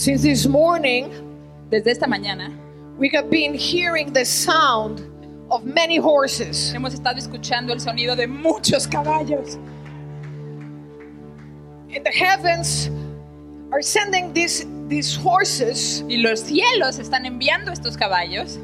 Since this morning, Desde esta mañana we have been hearing the sound of many horses. hemos estado escuchando el sonido de muchos caballos. And the heavens are sending these, these horses. Y los cielos están enviando estos caballos.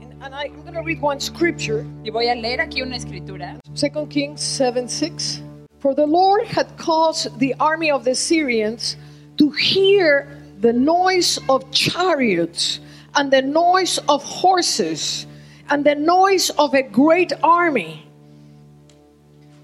And, and I, I'm going to read one scripture Y voy a leer aquí una escritura. 2 Kings 7 6. For the Lord had caused the army of the Syrians to hear the noise of chariots and the noise of horses and the noise of a great army.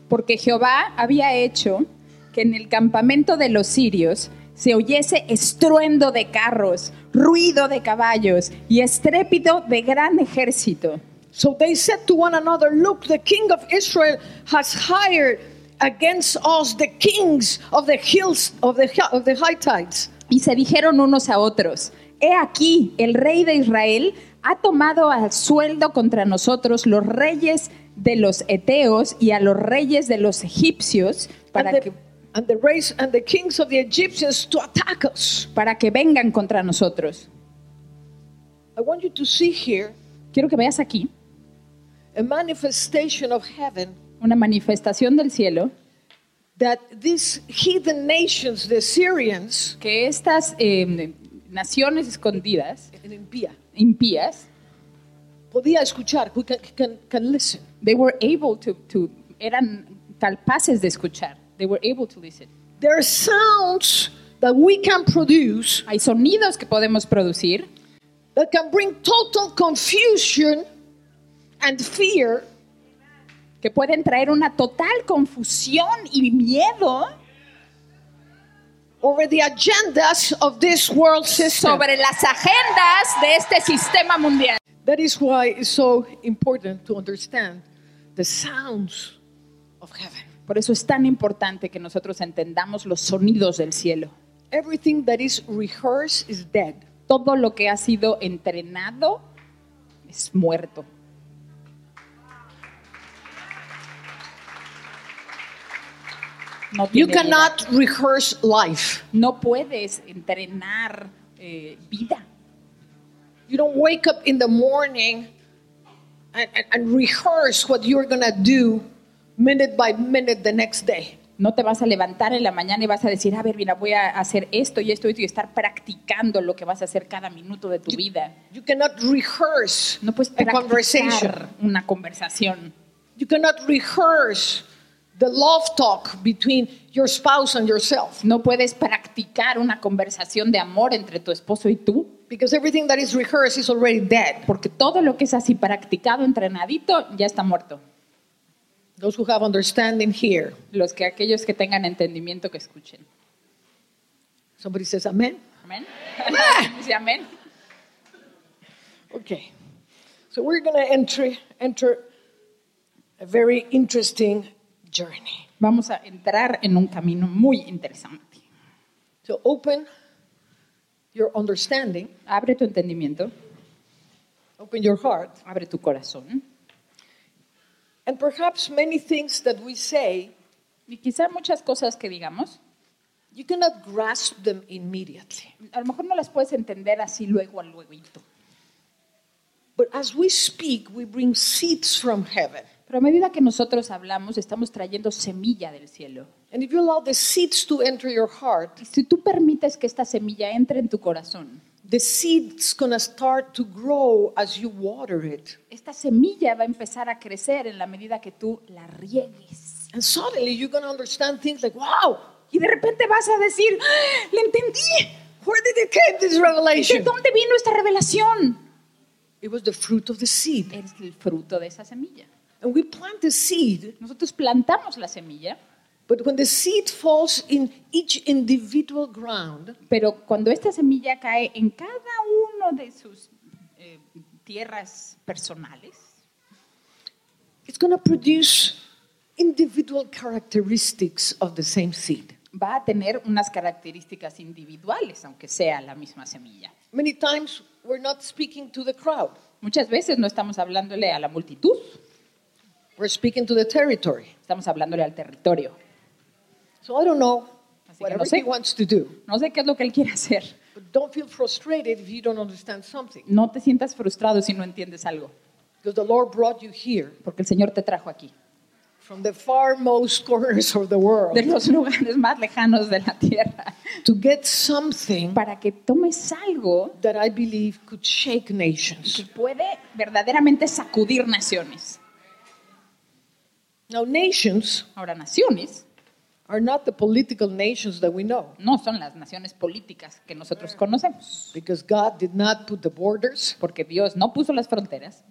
Porque Jehová había hecho que en el campamento de los sirios se oyese estruendo de carros, ruido de caballos y estrépito de gran ejército. So they said to one another, Look, the king of Israel has hired against us the kings of the hills of the, of the Hittites. Y se dijeron unos a otros, He aquí, el rey de Israel ha tomado a sueldo contra nosotros los reyes de los Eteos y a los reyes de los egipcios para and, the, que, and the race and the kings of the Egyptians to attack us. para que vengan contra nosotros. I want you to see here Quiero que veas aquí a manifestation of heaven una manifestación del cielo that these heathen nations, the Syrians que estas eh, naciones escondidas, impía, impías, podía escuchar, who can, can, can listen. they were able to, to eran capaces de escuchar. They were able to listen. There are sounds that we can produce Hay sonidos que podemos producir that can bring total confusion and fear que pueden traer una total confusión y miedo over the agendas of this world system. sobre las agendas de este sistema mundial. That is why it's so important to understand the sounds of heaven. Por eso es tan importante que nosotros entendamos los sonidos del cielo. Everything that is rehearsed is dead. Todo lo que ha sido entrenado es muerto. No, You cannot rehearse life. no puedes entrenar eh, vida. You don't wake up in the morning and, and, and rehearse what you're going to do minute by minute the next day. No te vas a levantar en la mañana y vas a decir, a ver, mira, voy a hacer esto y esto y esto", y estar practicando lo que vas a hacer cada minuto de tu vida. You cannot rehearse No puedes a conversation. practicar una conversación. You cannot rehearse the love talk between your spouse and yourself No puedes practicar una conversación de amor entre tu esposo y tú, because everything that is rehearsed is already dead. porque todo lo que es así practicado, entrenadito, ya está muerto. Those who have understanding here. Los que aquellos que tengan entendimiento que escuchen. Somebody says amen. Amén. Dice amén. Okay. So we're going to enter enter a very interesting journey. Vamos a entrar en un camino muy interesante. So open your understanding, Abre tu entendimiento, open your heart, abre tu corazón. and perhaps many things that we say, Y quizá muchas cosas que digamos, you cannot grasp them immediately. a lo mejor no las puedes entender así luego al luego. But as we speak, we bring seeds from heaven. Pero a medida que nosotros hablamos, estamos trayendo semilla del cielo. And if you allow the seeds to enter your heart, si tú permites que esta semilla entre en tu corazón, the seed's to start to grow as you water it. esta semilla va a empezar a crecer en la medida que tú la riegues. And suddenly you're to understand things like, wow, Y de repente vas a decir, ¡Ah! ¡le entendí! where did it come, this ¿De revelation? dónde vino esta revelación? It was the fruit of the seed. Es el fruto de esa semilla. And we plant the seed, Nosotros plantamos la semilla, but when the seed falls in each individual ground, pero cuando esta semilla cae en cada uno de sus eh, tierras personales, it's going to produce individual characteristics of the same seed. va a tener unas características individuales, aunque sea la misma semilla. Many times we're not speaking to the crowd, Muchas veces no estamos hablándole a la multitud, we're speaking to the territory. estamos hablándole al territorio. So I don't know Así que whatever no He sé, wants to do. no sé qué es lo que Él quiere hacer. But don't feel frustrated if you don't understand something. No te sientas frustrado si no entiendes algo, Because the Lord brought you here porque el Señor te trajo aquí, from the farmost corners of the world de los lugares más lejanos de la tierra, to get something para que tomes algo that I believe could shake que nations. puede verdaderamente sacudir naciones. Now, nations Ahora, naciones are not the political nations that we know no son las naciones políticas que nosotros conocemos, because God did not put the borders, porque Dios no puso las fronteras,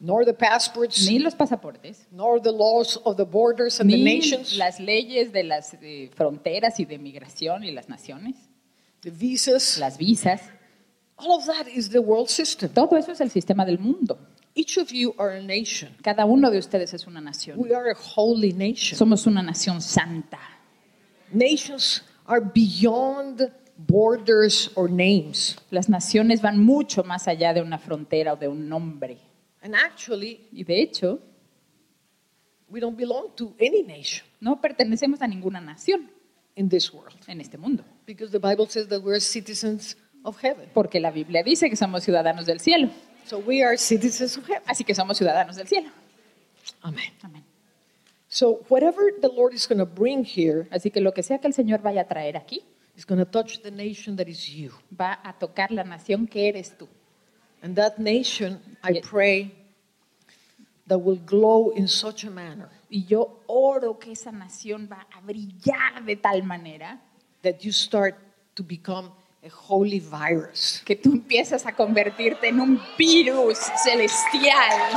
nor the passports, ni los pasaportes, nor the laws of the borders and the ni nations, las leyes de las eh, fronteras y de migración y las naciones, the visas. las visas. All of that is the world system. Todo eso es el sistema del mundo. Each of you are a nation. Cada uno de ustedes es una nación. We are a holy nation. Somos una nación santa. Nations are beyond borders or names. Las naciones van mucho más allá de una frontera o de un nombre. And actually, Y de hecho, we don't belong to any nation no pertenecemos a ninguna nación in this world en este mundo. because the Bible says that we're citizens of heaven. Porque la Biblia dice que somos ciudadanos del cielo. So we are citizens of heaven. Así que somos ciudadanos del cielo. Amen. Amén. So whatever the Lord is going to bring here Así que lo que sea que el Señor vaya a traer aquí, is going to touch the nation that is you. va a tocar la nación que eres tú. And that nation, I pray, that will glow in such a manner Y yo oro que esa nación va a brillar de tal manera that you start to become a holy virus. que tú empiezas a convertirte en un virus celestial.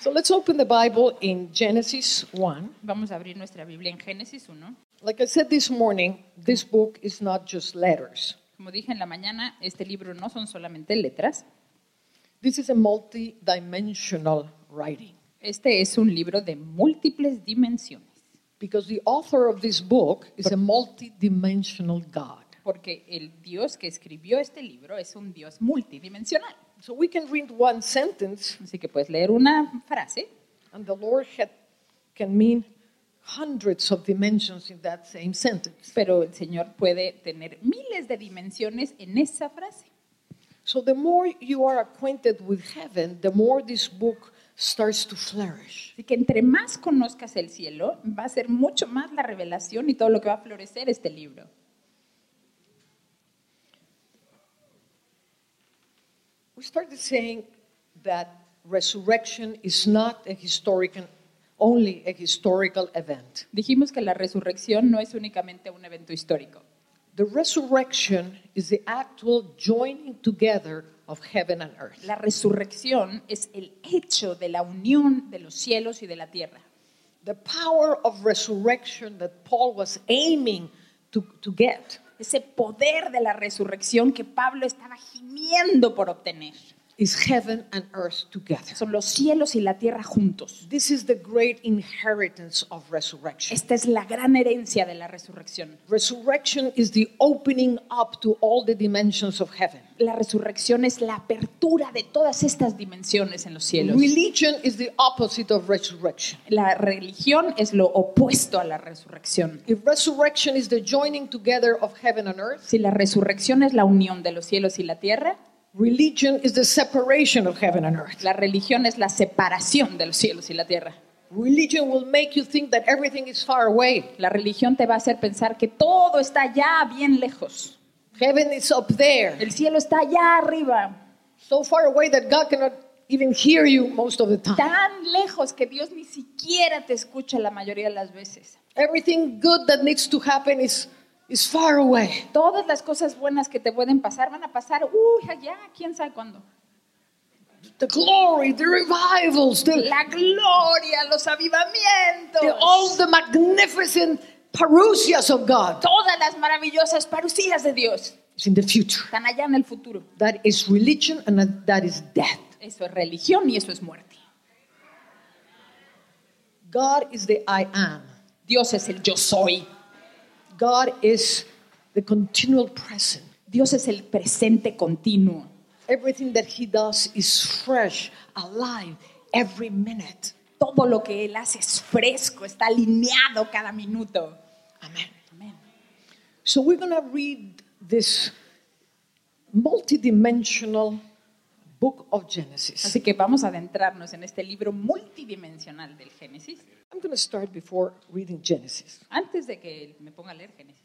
So let's open the Bible in Genesis 1. Vamos a abrir nuestra Biblia en Génesis 1. Like I said this morning, this book is not just letters. Como dije en la mañana, este libro no son solamente letras. This is a multi-dimensional writing Este es un libro de múltiples dimensiones. Because the author of this book is a multi-dimensional God. Porque el Dios que escribió este libro es un Dios multidimensional. So we can read one sentence Así que puedes leer una frase and the Lord had, can mean hundreds of dimensions in that same sentence. pero el Señor puede tener miles de dimensiones en esa frase. So the more you are acquainted with heaven, the more this book starts to flourish. Así que entre más conozcas el cielo, va a ser mucho más la revelación y todo lo que va a florecer este libro. We started saying that resurrection is not a historical, only a historical event. Dijimos que la resurrección no es únicamente un evento histórico. The resurrection is the actual joining together of heaven and earth. La resurrección es el hecho de la unión de los cielos y de la tierra. The power of resurrection that Paul was aiming to, to get Ese poder de la resurrección que Pablo estaba gimiendo por obtener. Is heaven and earth together. Son los cielos y la tierra juntos. This is the great inheritance of resurrection. Esta es la gran herencia de la resurrección. Resurrection is the opening up to all the dimensions of heaven. La resurrección es la apertura de todas estas dimensiones en los cielos. Religion is the opposite of resurrection. La religión es lo opuesto a la resurrección. If resurrection is the joining together of heaven and earth, Si la resurrección es la unión de los cielos y la tierra, religion is the separation of heaven and earth. la religión es la separación de los cielos y la tierra. Religion will make you think that everything is far away. La religión te va a hacer pensar que todo está allá bien lejos. Heaven is up there, El cielo está allá arriba, so far away that God cannot even hear you most of the time. tan lejos que Dios ni siquiera te escucha la mayoría de las veces. Everything good that needs to happen is, is far away. Todas las cosas buenas que te pueden pasar van a pasar, uy, allá, quién sabe cuándo. The glory, the revivals, the, La gloria, los avivamientos, the- all the magnificent parousias of God todas las maravillosas parucías de Dios is in the future. están allá en el futuro. That is religion and that- that is death. Eso es religión y eso es muerte. God is the I am. Dios es el yo soy. God is the continual present. Dios es el presente continuo. Everything that He does is fresh, alive, every minute. todo lo que Él hace es fresco, está alineado cada minuto. Amen. Amén. So we're going to read this multidimensional book of Genesis. Así que vamos a adentrarnos en este libro multidimensional del Génesis. I'm going to start before reading Genesis. Antes de que me ponga a leer Génesis,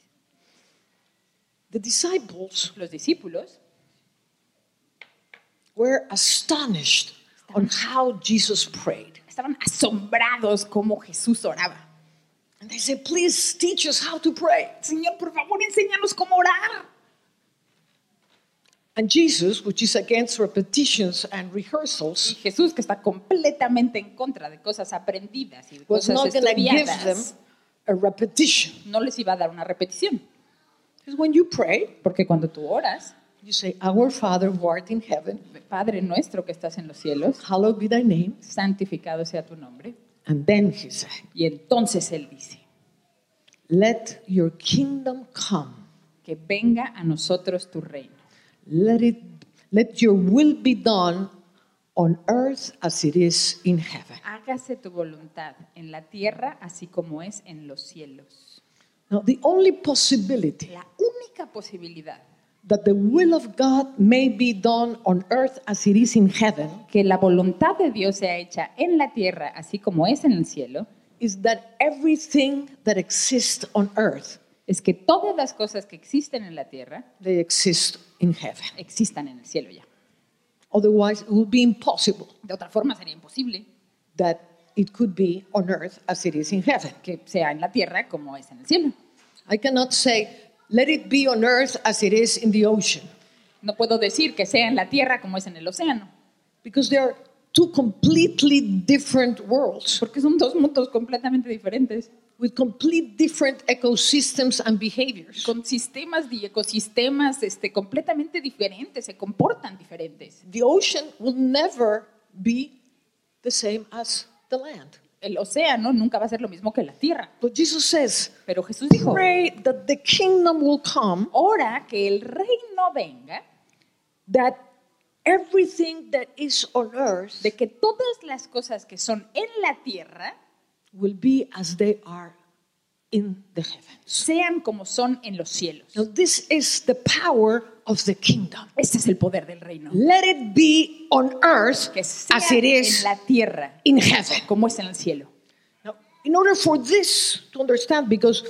The disciples los discípulos were astonished on how Jesus prayed. estaban asombrados como Jesús oraba. And they said, Please teach us how to pray. Señor, por favor, enséñanos cómo orar. And Jesus, which is against repetitions and Y rehearsals, Jesús, que está completamente en contra de cosas aprendidas y de was cosas not going to give them estudiadas, a repetition. no les iba a dar una repetición. Because when you pray, Porque cuando tú oras, you say, Our Father who art in heaven, Padre nuestro que estás en los cielos, hallowed be thy name. santificado sea tu nombre. And then he said, Y entonces Él dice, Let your kingdom come. que venga a nosotros tu reino. Let it let your will be done on earth as it is in heaven. Hágase tu voluntad en la tierra así como es en los cielos. Now the only possibility La única posibilidad that the will of God may be done on earth as it is in heaven que la voluntad de Dios sea hecha en la tierra así como es en el cielo is that everything that exists on earth es que todas las cosas que existen en la tierra they exist in heaven. existan en el cielo ya. Otherwise it would be impossible De otra forma sería imposible that it could be on earth as it is in heaven. que sea en la tierra como es en el cielo. I cannot say let it be on earth as it is in the ocean No puedo decir que sea en la tierra como es en el océano, because they are two completely different worlds. porque son dos mundos completamente diferentes, with complete different ecosystems and behaviors. con sistemas y ecosistemas este, completamente diferentes, se comportan diferentes. The ocean will never be the same as the land. El océano nunca va a ser lo mismo que la tierra. But Jesus says, Pero Jesús dijo, pray that the kingdom will come, ora que el reino venga, that everything that is on earth de que todas las cosas que son en la tierra will be as they are in the heavens. sean como son en los cielos. Now, this is the power of the kingdom. Este es el poder del reino. Let it be on earth Que sea as it en is la tierra in heaven. como es en el cielo. Now, in order for this to understand, because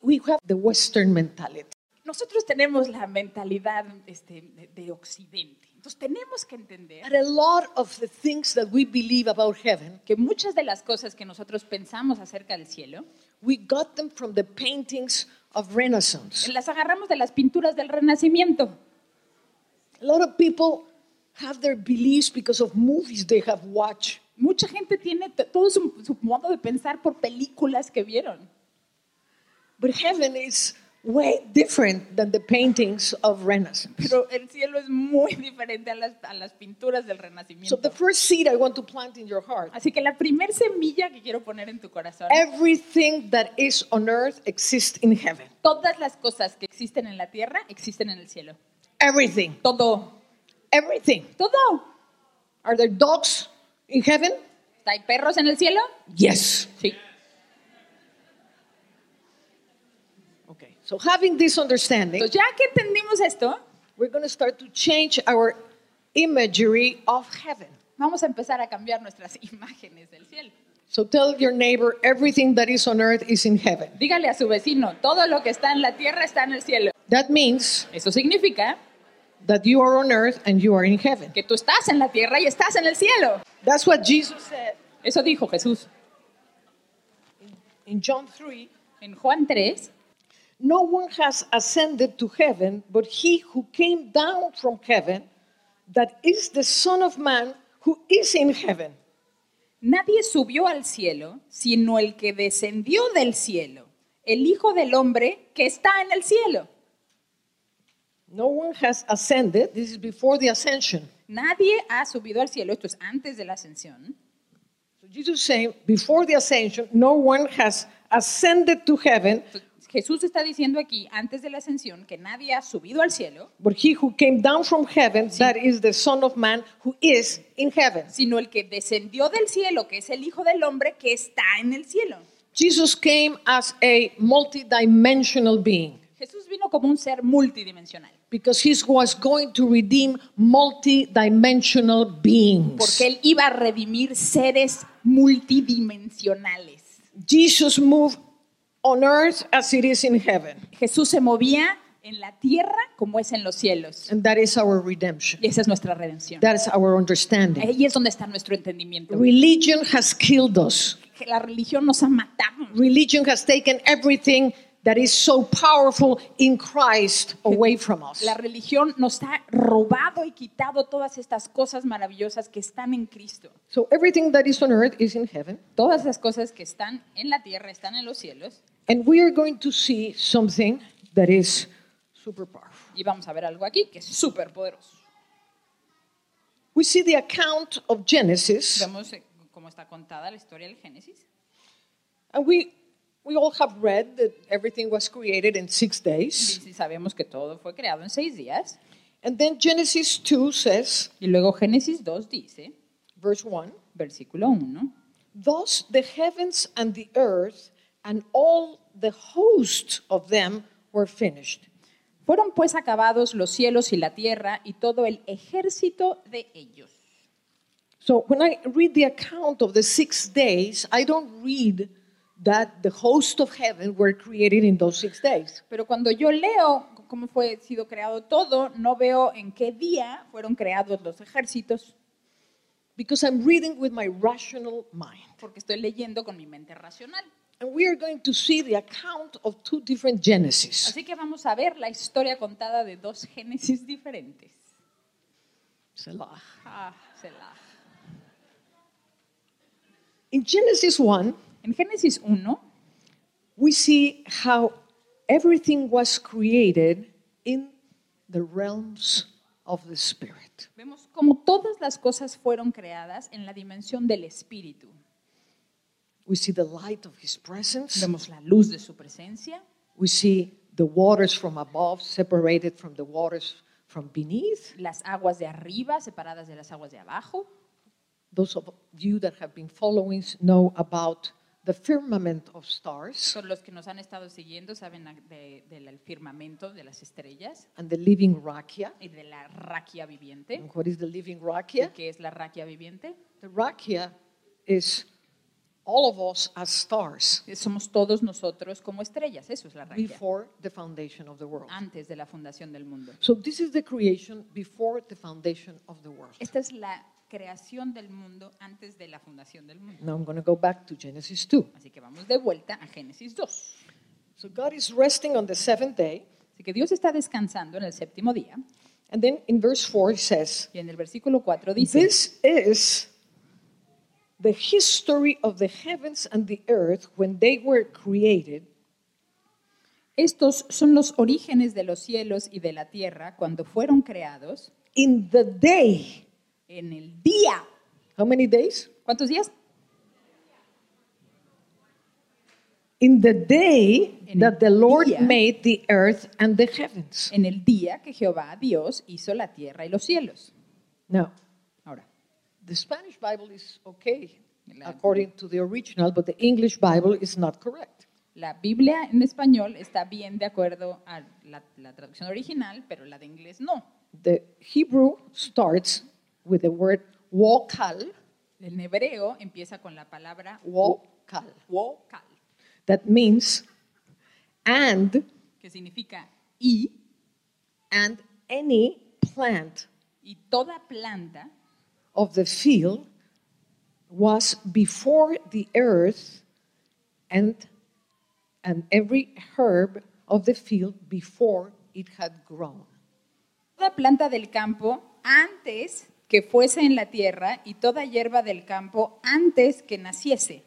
we have the Western mentality, Nosotros tenemos la mentalidad este, de Occidente. Entonces tenemos que entender that a lot of the things that we believe about heaven, que muchas de las cosas que nosotros pensamos acerca del cielo we got them from the paintings of Renaissance. las agarramos de las pinturas del Renacimiento. A lot of people have their beliefs because of movies they have watched. Mucha gente tiene todo su, su modo de pensar por películas que vieron. But heaven is way different than the paintings of Renaissance. Pero el cielo es muy diferente a las, a las pinturas del So Renacimiento. the first seed I want to plant in your heart, Así que la primer semilla que quiero poner en tu corazón, everything that is on earth exists in heaven. todas las cosas que existen en la tierra existen en el cielo. Everything. Todo, Everything. todo. Are there dogs in heaven? ¿Hay perros en el cielo? Yes. Sí. So having this understanding, Entonces, ya que entendimos esto, we're going to start to change our imagery of heaven. vamos a empezar a cambiar nuestras imágenes del cielo. So tell your neighbor everything that is on earth is in heaven. Dígale a su vecino, todo lo que está en la tierra está en el cielo. That means Eso significa that you are on earth and you are in heaven. que tú estás en la tierra y estás en el cielo. That's what Jesus said Eso dijo Jesús. in John 3. En Juan 3, No one has ascended to heaven but he who came down from heaven, that is the Son of Man who is in heaven. nadie subió al cielo, sino el que descendió del cielo, el Hijo del Hombre que está en el cielo. No one has ascended. This is before the ascension. Nadie ha subido al cielo, esto es antes de la ascensión. So Jesus saying, before the ascension, no one has ascended to heaven Jesús está diciendo aquí, antes de la ascensión, que nadie ha subido al cielo, but he who came down from heaven, that is the Son of Man who is in heaven. sino el que descendió del cielo, que es el Hijo del Hombre que está en el cielo. Jesus came as a multidimensional being Jesús vino como un ser multidimensional, because he was going to redeem multidimensional beings. porque él iba a redimir seres multidimensionales. Jesus moved on earth as it is in heaven, Jesús se movía en la tierra como es en los cielos. and that is our redemption. Y esa es nuestra redención. That is our understanding. Ahí es donde está nuestro entendimiento. Religion has killed us. Que la religión nos ha matado. Religion has taken everything that is so powerful in Christ away from us. La religión nos ha robado y quitado todas estas cosas maravillosas que están en Cristo. So everything that is on earth is in heaven, Todas las cosas que están en la tierra están en los cielos. And we are going to see something that is super powerful. Y vamos a ver algo aquí que es súper poderoso. We see the account of Genesis, Vemos eh, cómo está contada la historia del Génesis. and we we all have read that everything was created in six days. Y sabemos que todo fue creado en seis días. And then Genesis 2 says, Y luego Génesis 2 dice, verse 1, versículo 1, Thus the heavens and the earth and all the host of them were finished. fueron pues acabados los cielos y la tierra y todo el ejército de ellos. So when I read the account of the six days, I don't read that the host of heaven were created in those six days. Pero cuando yo leo cómo fue sido creado todo, no veo en qué día fueron creados los ejércitos, Because I'm reading with my rational mind. porque estoy leyendo con mi mente racional. And we are going to see the account of two different Genesis. Así que vamos a ver la historia contada de dos Génesis diferentes. Selah. Ah, Selah. In Genesis 1, En Génesis 1 we see how everything was created in the realms of the Spirit. vemos cómo todas las cosas fueron creadas en la dimensión del espíritu. We see the light of His presence. Vemos la luz de su presencia, We see the waters from above separated from the waters from beneath. las aguas de arriba separadas de las aguas de abajo. Those of you that have been following know about the firmament of stars Son los que nos han estado siguiendo, saben de- del firmamento de las estrellas and the living rakia. y de la raquia viviente. And what is the living ¿Y rakia? ¿Qué es la raquia viviente? The rakia is all of us as stars Somos todos nosotros como estrellas, eso es la raquia, before the foundation of the world. antes de la fundación del mundo. So this is the creation before the foundation of the world. Esta es la creación del mundo antes de la fundación del mundo. Now I'm going to go back to Genesis 2. Así que vamos de vuelta a Génesis 2. So God is resting on the seventh day. Así que Dios está descansando en el séptimo día. And then in verse 4 he says, Y en el versículo 4 dice, This is the history of the heavens and the earth when they were created, estos son los orígenes de los cielos y de la tierra cuando fueron creados in the day. en el día. How many days? ¿Cuántos días? In the day En that the Lord día. made the earth and the heavens. En el día que Jehová Dios hizo la tierra y los cielos. Now, the Spanish Bible is okay according to the original, but the English Bible is not correct. la Biblia en español está bien de acuerdo a la, la traducción original, pero la de inglés no. The Hebrew starts with the word wokal, En hebreo empieza con la palabra wokal. wokal, That means and que significa y, and any plant y toda planta of the field was before the earth and and every herb of the field before it had grown. toda planta del campo antes que fuese en la tierra y toda hierba del campo antes que naciese.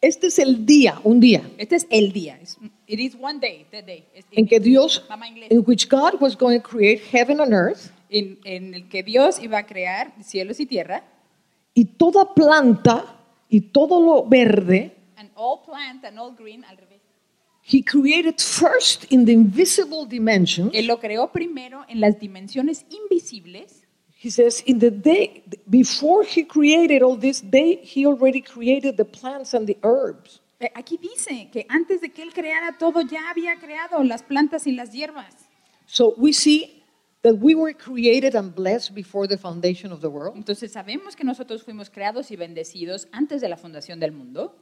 Este es el día, un día, Este es el día. It is one day, the day. En que Dios, in which God was going to create heaven and earth, en, en el que Dios iba a crear cielos y tierra, y toda planta y todo lo verde, and all plant and all green, al revés. He created first in the invisible dimensions. Él lo creó primero en las dimensiones invisibles. He says, in the day before he created all this, day he already created the plants and the herbs. Eh, Aquí dice que antes de que él creara todo, ya había creado las plantas y las hierbas. So we see that we were created and blessed before the foundation of the world. Entonces sabemos que nosotros fuimos creados y bendecidos antes de la fundación del mundo.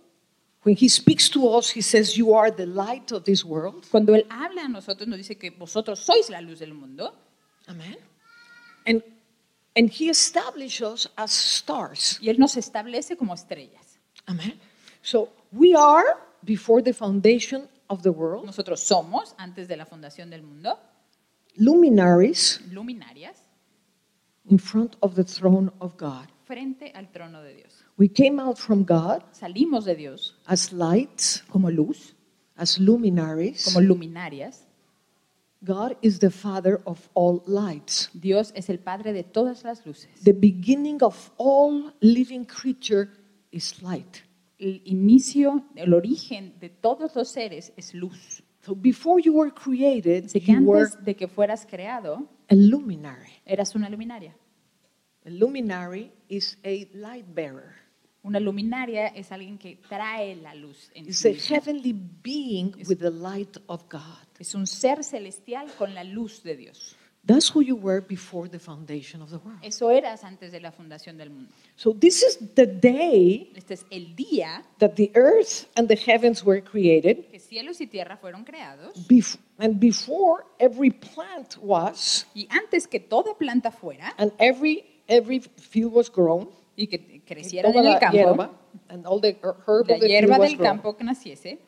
When he speaks to us, he says, You are the light of this world. Cuando él habla a nosotros, nos dice que vosotros sois la luz del mundo. Amen. And, and he established us as stars. Y él nos establece como estrellas. Amen. So we are before the foundation of the world, Nosotros somos, antes de la fundación del mundo, luminaries luminarias in front of the throne of God. frente al trono de Dios. We came out from God Salimos de Dios as lights, como luz, as luminaries. como luminarias. God is the Father of all lights. Dios es el Padre de todas las luces. The beginning of all living creature is light. El inicio, el origen de todos los seres es luz. So before you were created, Así que you were antes de que fueras creado, a luminary. eras una luminaria. A luminary is a light bearer. Una luminaria es alguien que trae la luz en It's sí a mismo. heavenly being with the light of God. Es un ser celestial con la luz de Dios. That's who you were before the foundation of the world. Eso eras antes de la fundación del mundo. So this is the day Este es el día that the earth and the heavens were created, que cielos y tierra fueron creados bef- and before every plant was, y antes que toda planta fuera and every every field was grown, y que creciera en el campo, hierba, and all the her- herb la of the field hierba del grown. campo que naciese,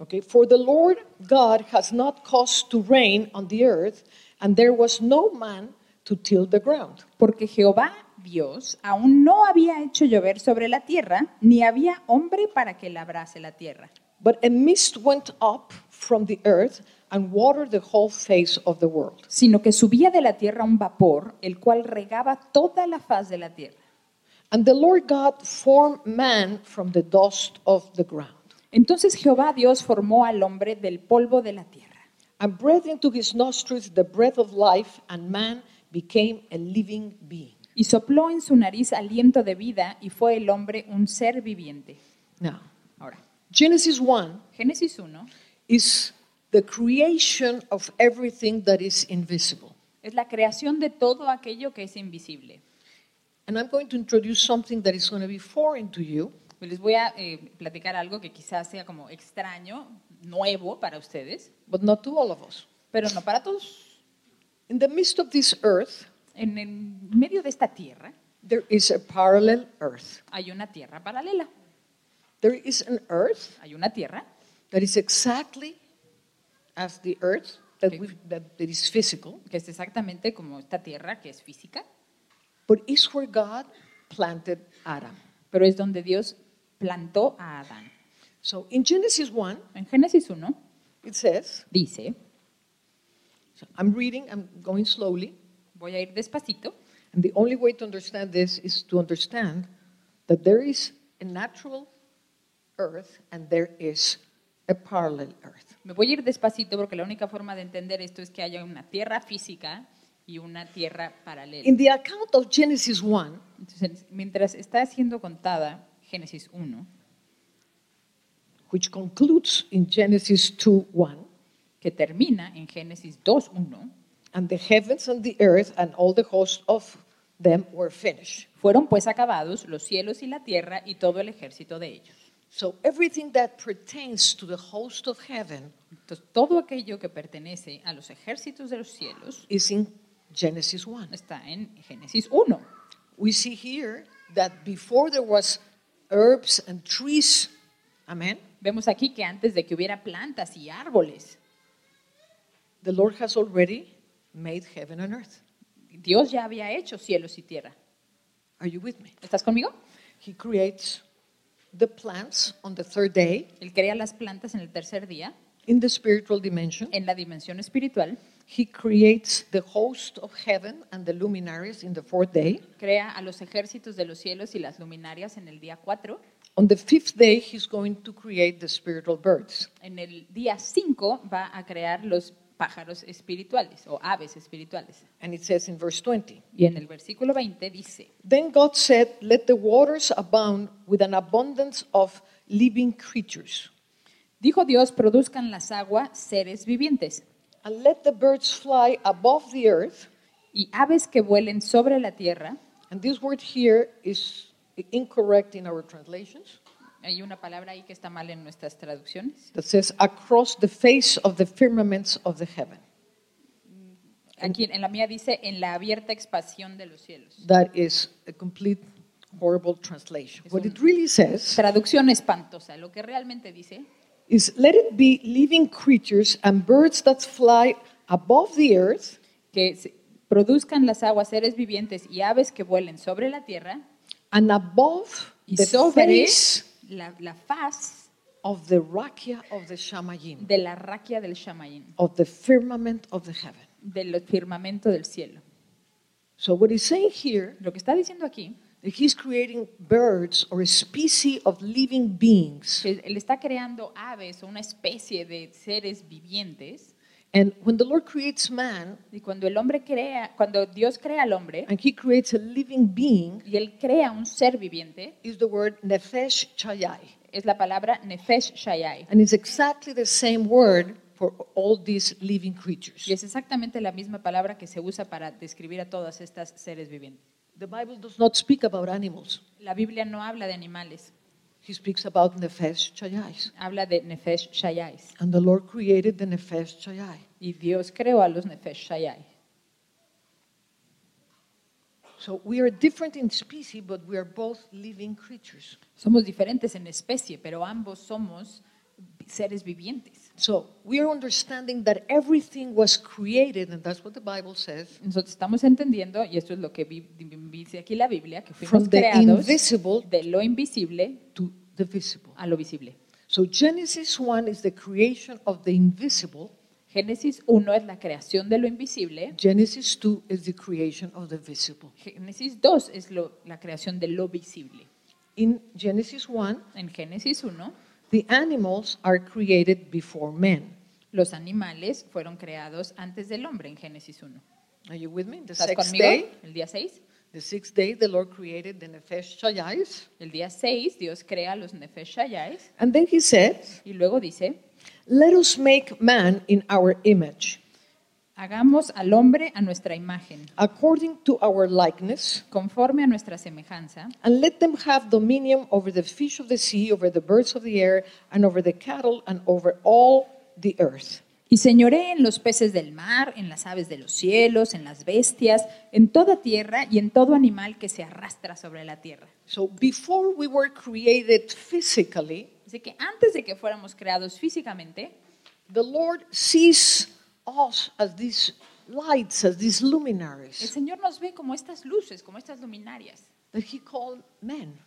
Okay, for the Lord God has not caused to rain on the earth, and there was no man to till the ground. porque Jehová Dios aún no había hecho llover sobre la tierra, ni había hombre para que labrase la tierra. But a mist went up from the earth and watered the whole face of the world. sino que subía de la tierra un vapor, el cual regaba toda la faz de la tierra. And the Lord God formed man from the dust of the ground, Entonces Jehová Dios formó al hombre del polvo de la tierra and breathed into his nostrils the breath of life, and man became a living being. y sopló en su nariz aliento de vida y fue el hombre un ser viviente. Now, Ahora, Genesis 1 Génesis 1 is the creation of everything that is invisible. es la creación de todo aquello que es invisible. And I'm going to introduce something that is going to be foreign to you, Les voy a eh, platicar algo que quizás sea como extraño, nuevo para ustedes, but not to all of us. pero no para todos. In the midst of this earth, En el medio de esta tierra there is a parallel earth. hay una tierra paralela. There is an earth Hay una tierra that is exactly as the earth that, Okay. we, that, that is physical, que es exactamente como esta tierra que es física, but is where God planted Adam. pero es donde Dios plantó a Adán. So in Genesis 1, En Génesis 1 it says, dice, so I'm reading, I'm going slowly, voy a ir despacito, and the only way to understand this is to understand that there is a natural earth and there is a parallel earth. me voy a ir despacito porque la única forma de entender esto es que haya una tierra física y una tierra paralela. In the account of Genesis 1, Entonces, mientras está siendo contada Génesis 1, which concludes in Genesis 2:1, que termina en Génesis 2.1, and the heavens and the earth and all the host of them were finished. fueron pues acabados los cielos y la tierra y todo el ejército de ellos. So everything that pertains to the host of heaven Entonces, todo aquello que pertenece a los ejércitos de los cielos is in Genesis 1. está en Génesis 1. We see here that before there was herbs and trees, amen, Vemos aquí que antes de que hubiera plantas y árboles, the Lord has already made heaven and earth. Dios ya había hecho cielos y tierra. Are you with me? ¿Estás conmigo? He creates the plants on the third day Él crea las plantas en el tercer día, in the spiritual dimension. en la dimensión espiritual, He creates the host of heaven and the luminaries in the fourth day. crea a los ejércitos de los cielos y las luminarias en el día 4, On the fifth day, he's going to create the spiritual birds. En el día 5 va a crear los pájaros espirituales o aves espirituales. And it says in verse 20 Y en el versículo 20 dice, Then God said, Let the waters abound with an abundance of living creatures, dijo Dios, produzcan las aguas seres vivientes and let the birds fly above the earth. y aves que vuelen sobre la tierra. And this word here is incorrect in our translations. Hay una palabra ahí que está mal en nuestras traducciones. That says, across the face of the firmaments of the heaven. Aquí en la mía dice en la abierta expansión de los cielos. That is a complete horrible translation. Es What it really says Traducción espantosa. Lo que realmente dice is, Let it be living creatures and birds that fly above the earth que produzcan las aguas seres vivientes y aves que vuelen sobre la tierra and above y the sobre face la, la faz of the rakia of the shamayim, de la raquia del Shamayim, of the firmament of the heaven. del firmamento del cielo. So what he's saying here, Lo que está diciendo aquí he's creating birds or a species of living beings. él está creando aves o una especie de seres vivientes And when the Lord creates man y cuando el hombre crea, cuando Dios crea al hombre and he creates a living being, y él crea un ser viviente, is the word nefesh chayai. es la palabra nefesh shayai. And it's exactly the same word for all these living creatures. Y es exactamente la misma palabra que se usa para describir a todas estas seres vivientes. The Bible does not speak about animals. La Biblia no habla de animales, He speaks about nefesh chayai. habla de nefesh shayai. And the Lord created the nefesh chayai. Y Dios creó a los nefesh shayai. So we are different in species, but we are both living creatures. Somos diferentes en especie, pero ambos somos seres vivientes. So we are understanding that everything was created, and that's what the Bible says, Nosotros estamos entendiendo, y esto es lo que dice aquí la Biblia, que from fuimos the creados invisible de lo invisible to the visible. a lo visible. So Genesis 1 is the creation of the invisible, Génesis 1 es la creación de lo invisible, Genesis 2 is the creation of the visible. Génesis 2 es lo- la creación de lo visible. In Genesis 1, En Génesis 1, the animals are created before men. los animales fueron creados antes del hombre en Génesis 1. Are you with me? The ¿Estás sixth conmigo? day, El día 6. the sixth day, the Lord created the nefesh chayais, El día 6 Dios crea los nefesh shayais and then He says, y luego dice, "Let us make man in our image, hagamos al hombre a nuestra imagen, according to our likeness." conforme a nuestra semejanza, And let them have dominion over the fish of the sea, over the birds of the air, and over the cattle, and over all the earth. y señoree en los peces del mar, en las aves de los cielos, en las bestias, en toda tierra y en todo animal que se arrastra sobre la tierra. So before we were created physically, Así que antes de que fuéramos creados físicamente, the Lord sees us as these lights, as these el luminaries Señor nos ve como estas luces, como estas luminarias that He called men.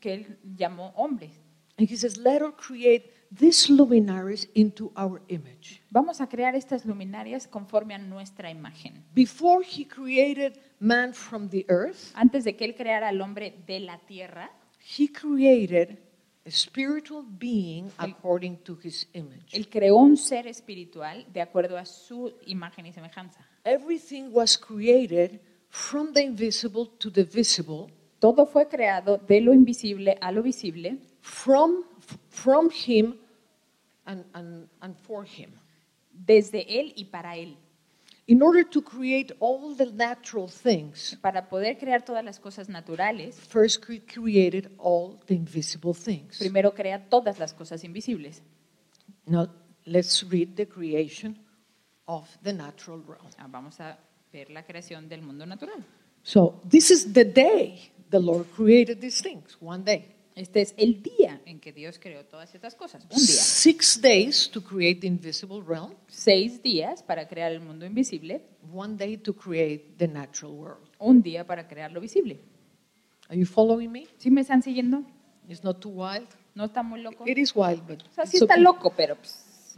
que Él llamó hombres. And He says, let us create these luminaries into our image. Vamos a crear estas luminarias conforme a nuestra imagen. Before He created man from the earth, Antes de que Él creara al hombre de la tierra, He created spiritual being according to His image. Él creó un ser espiritual de acuerdo a su imagen y semejanza. Everything was created from the invisible to the visible, Todo fue creado de lo invisible a lo visible, from, from Him and, and, and for Him. desde Él y para Él. In order to create all the natural things, Para poder crear todas las cosas naturales, first created all the invisible things. primero crea todas las cosas invisibles. Now, let's read the creation of the natural realm. Ah, Vamos a ver la creación del mundo natural. So, this is the day the Lord created these things, one day. Este es el día en que Dios creó todas estas cosas. Un día. Six days to create the invisible realm, Seis días para crear el mundo invisible. one day to create the natural world. Un día para crear lo visible. Are you following me? ¿Sí me están siguiendo? It's not too wild. ¿No está muy loco? It is wild, but O sea, sí está okay. loco, pero pues,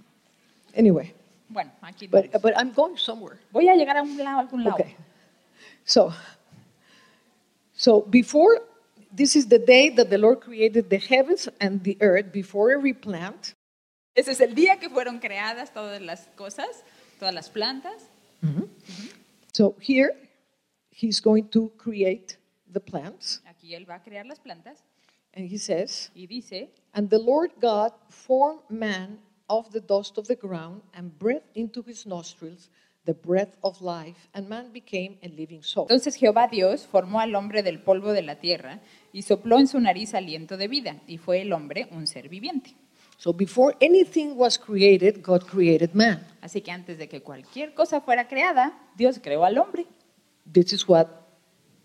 Anyway, bueno, aquí but but I'm going somewhere. Voy a llegar a un lado, a algún lado. Okay. So, so before this is the day that the Lord created the heavens and the earth before every plant. Ese es el día que fueron creadas todas las cosas, todas las plantas. Mm-hmm. So here, he's going to create the plants. Aquí él va a crear las plantas And he says, y dice, And the Lord God formed man of the dust of the ground and breathed into his nostrils the breath of life, and man became a living soul. entonces Jehová Dios formó al hombre del polvo de la tierra y sopló en su nariz aliento de vida y fue el hombre un ser viviente. So before anything was created, God created man. Así que antes de que cualquier cosa fuera creada, Dios creó al hombre. This is what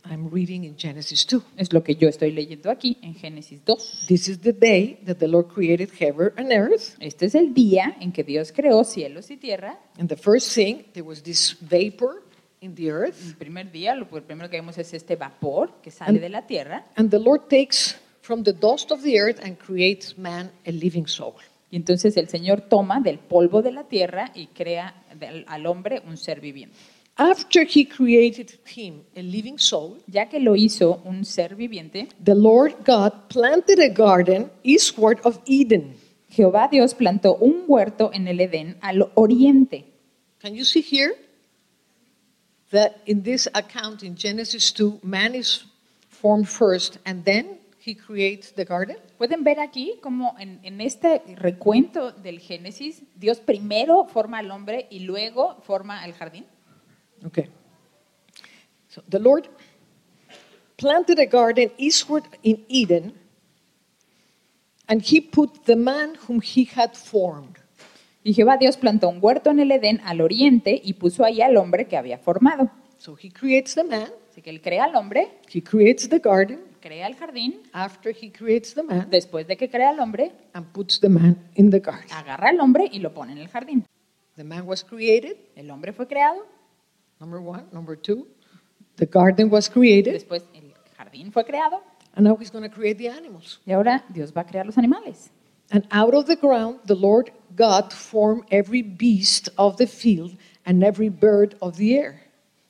I'm reading in Genesis 2. Es lo que yo estoy leyendo aquí en Génesis 2. This is the day that the Lord created heaven and earth. Este es el día en que Dios creó cielos y tierra. And the first thing, there was this vapor in the earth. El primer día, lo primero que vemos es este vapor que sale And- de la tierra. And the Lord takes from the dust of the earth and creates man a living soul. Y entonces el Señor toma del polvo de la tierra y crea al hombre un ser viviente. After he created him a living soul, Ya que lo hizo un ser viviente, the Lord God planted a garden eastward of Eden. Jehová Dios plantó un huerto en el Edén al oriente. Can you see here that in this account in Genesis 2, man is formed first and then he creates the garden? Pueden ver aquí como en, en este recuento del Génesis, Dios primero forma al hombre y luego forma el jardín. Okay. So the Lord planted a garden eastward in Eden, and he put the man whom he had formed. Y Jehová Dios plantó un huerto en el Edén al oriente y puso ahí al hombre que había formado. So he creates the man, Así que él crea al hombre, he creates the garden crea el jardín, after he creates the man, después de que crea al hombre, and puts the man in the garden. agarra al hombre y lo pone en el jardín. The man was created, El hombre fue creado, number one. Number two, the garden was created, después el jardín fue creado and now he's going to create the animals. y ahora Dios va a crear los animales. And out of the ground, the Lord God formed every beast of the field and every bird of the air.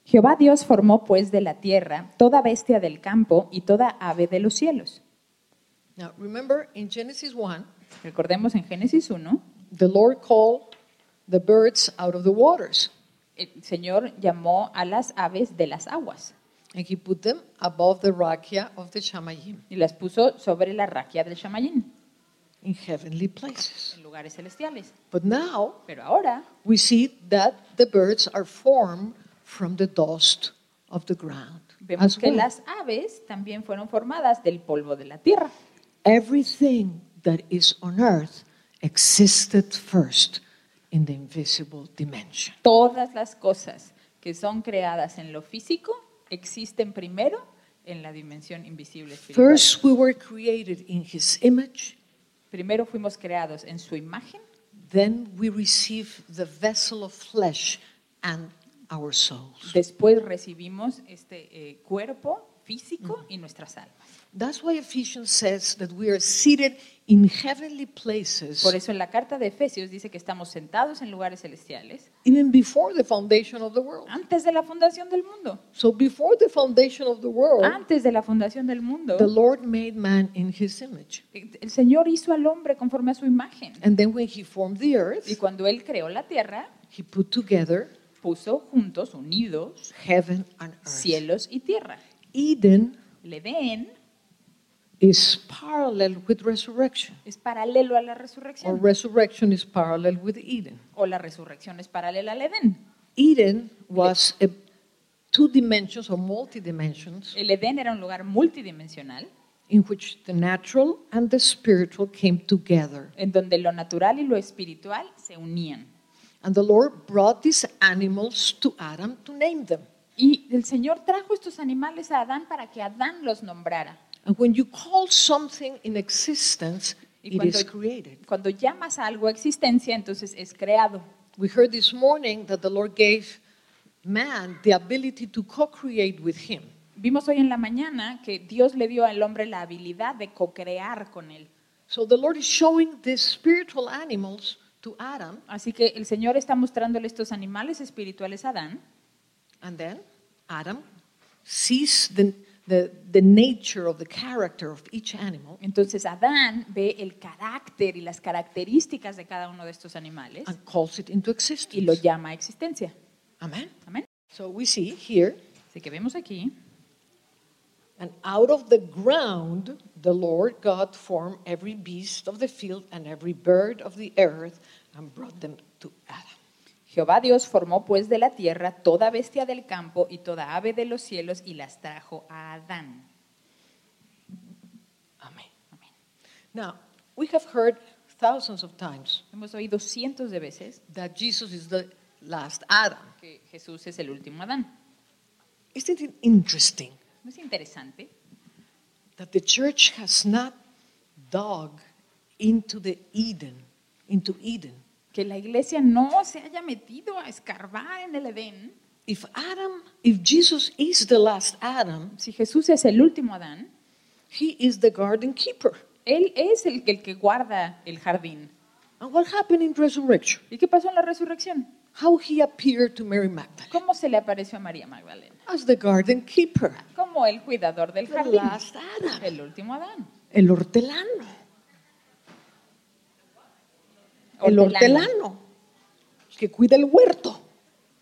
Jehová Dios formó pues de la tierra toda bestia del campo y toda ave de los cielos. Now, remember in Genesis 1, Recordemos en Génesis 1, the Lord called the birds out of the waters, el Señor llamó a las aves de las aguas and he put them above the rakia of the Shamayim y las puso sobre la raquia del Shamayín, in heavenly places. en lugares celestiales. But now Pero ahora we see that the birds are formed from the dust of the ground. vemos as que well. las aves también fueron formadas del polvo de la tierra. Everything that is on earth existed first in the invisible dimension. Todas las cosas que son creadas en lo físico existen primero en la dimensión invisible espiritual. First, we were created in his image. Primero fuimos creados en su imagen, Then we receive the vessel of flesh and our souls. después recibimos este eh, cuerpo físico y nuestras almas. That's why Ephesians says that we are seated in heavenly places Por eso en la carta de Efesios dice que estamos sentados en lugares celestiales even before the foundation of the world. antes de la fundación del mundo. So before the foundation of the world, Antes de la fundación del mundo, the Lord made man in his image. el Señor hizo al hombre conforme a su imagen. And then when he formed the earth, Y cuando Él creó la tierra, he put together puso juntos, unidos, heaven and earth. cielos y tierra. Eden is parallel with resurrection, es paralelo a la or resurrección. resurrection is parallel with Eden. O la resurrección es paralela al Edén. Eden was a two dimensions or multi dimensions El Edén era un lugar multidimensional in which the natural and the spiritual came together. en donde lo natural y lo espiritual se unían. And the Lord brought these animals to Adam to name them. Y el Señor trajo estos animales a Adán para que Adán los nombrara. And when you call something in existence, Y it is created. cuando llamas a algo a existencia, entonces es creado. We heard this morning that the Lord gave man the ability to co create with him. Vimos hoy en la mañana que Dios le dio al hombre la habilidad de co-crear con él. So the Lord is showing these spiritual animals to Adam, Así que el Señor está mostrándole estos animales espirituales a Adán. and then Adam sees the, the, the nature of the character of each animal Entonces Adán ve el carácter y las características de cada uno de estos animales and calls it into existence. y lo llama existencia. Amen. Amén. So we see here, Así que vemos aquí, and out of the ground the Lord God formed every beast of the field and every bird of the earth and brought them to Adam. Jehová Dios formó pues de la tierra toda bestia del campo y toda ave de los cielos y las trajo a Adán. Amen. Now, we have heard thousands of times Hemos oído cientos de veces that Jesus is the last Adam. que Jesús es el último Adán. Isn't it interesting ¿No es interesante? that the church has not dug into the Eden, into Eden? Que la iglesia no se haya metido a escarbar en el Edén. If Adam, if Jesus is the last Adam, Si Jesús es el último Adán, he is the garden keeper. Él es el que, el que guarda el jardín. And what happened in resurrection? ¿Y qué pasó en la resurrección? How he appeared to Mary Magdalene ¿Cómo se le apareció a María Magdalena? as the garden keeper, Como el cuidador del the jardín. last Adam, El último Adán. el hortelano, el hortelano, que cuida el huerto.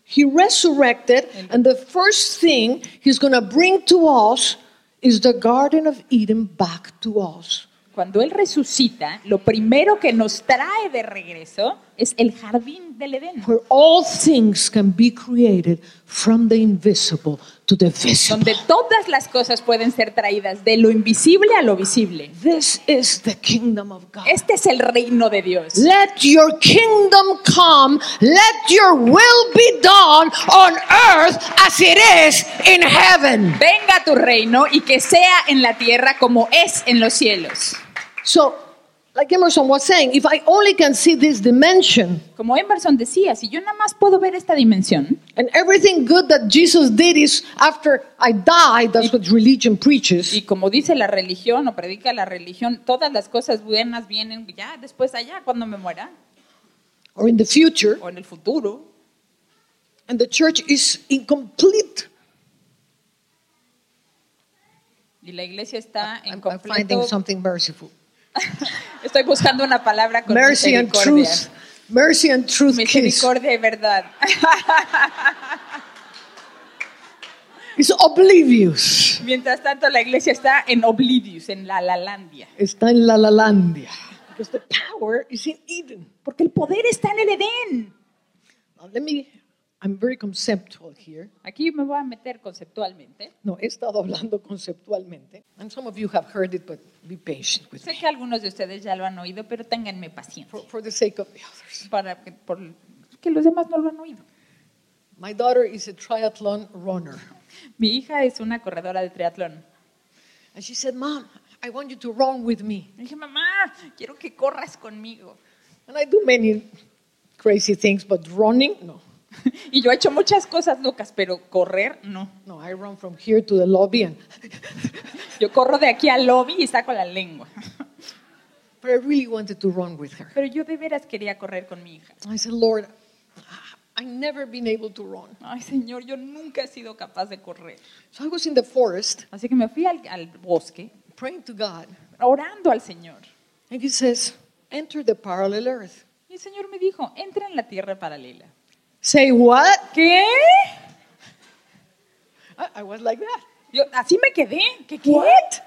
He resurrected, and the first thing he's going to bring to us is the Garden of Eden back to us. Cuando Él resucita, lo primero que nos trae de regreso es el jardín del Edén, Where all things can be created from the invisible to the visible. donde todas las cosas pueden ser traídas de lo invisible a lo visible. This is the kingdom of God. Este es el reino de Dios. Let your kingdom come. Let your will be done on earth as it is in heaven. Venga tu reino y que sea en la tierra como es en los cielos. So, like Emerson was saying, if I only can see this dimension Como Emerson decía, si yo nada más puedo ver esta dimensión and everything good that Jesus did is after I die, that's what religion preaches. y como dice la religión o predica la religión, todas las cosas buenas vienen ya después allá cuando me muera Or in the future, o en el futuro. and the church is incomplete. Y la iglesia está I'm, I'm completo. finding something merciful. Estoy buscando una palabra con Mercy and misericordia. truth. Mercy and truth kiss. Misericordia y verdad. It's oblivious. Mientras tanto, la iglesia está en Oblivious, en la Lalandia. Está en la Lalandia. Because the power is in Eden. Porque el poder está en el Edén. Now, let me, I'm very conceptual here. Aquí me voy a meter conceptualmente. No, he estado hablando conceptualmente. And some of you have heard it, but be patient with Sé me. que algunos de ustedes ya lo han oído, pero ténganme paciencia For, for the sake of the others. para que, por- que los demás no lo han oído. My daughter is a triathlon runner. Mi hija es una corredora de triatlón. And she said, Mom, I want you to run with me. Le dije, mamá, quiero que corras conmigo. And I do many crazy things, but running, no. Y yo he hecho muchas cosas locas, pero correr, no. No, I run from here to the lobby. And, Yo corro de aquí al lobby y saco la lengua. but I really wanted to run with her. Pero yo de veras quería correr con mi hija. I said, Lord, I've never been able to run. Ay, Señor, yo nunca he sido capaz de correr. So I was in the forest Así que me fui al, al bosque praying to God. orando al Señor. And He says, Enter the parallel earth. Y el Señor me dijo, entra en la tierra paralela. Say what? ¿Qué? I, I was like that. Yo así me quedé. ¿Qué qué? What?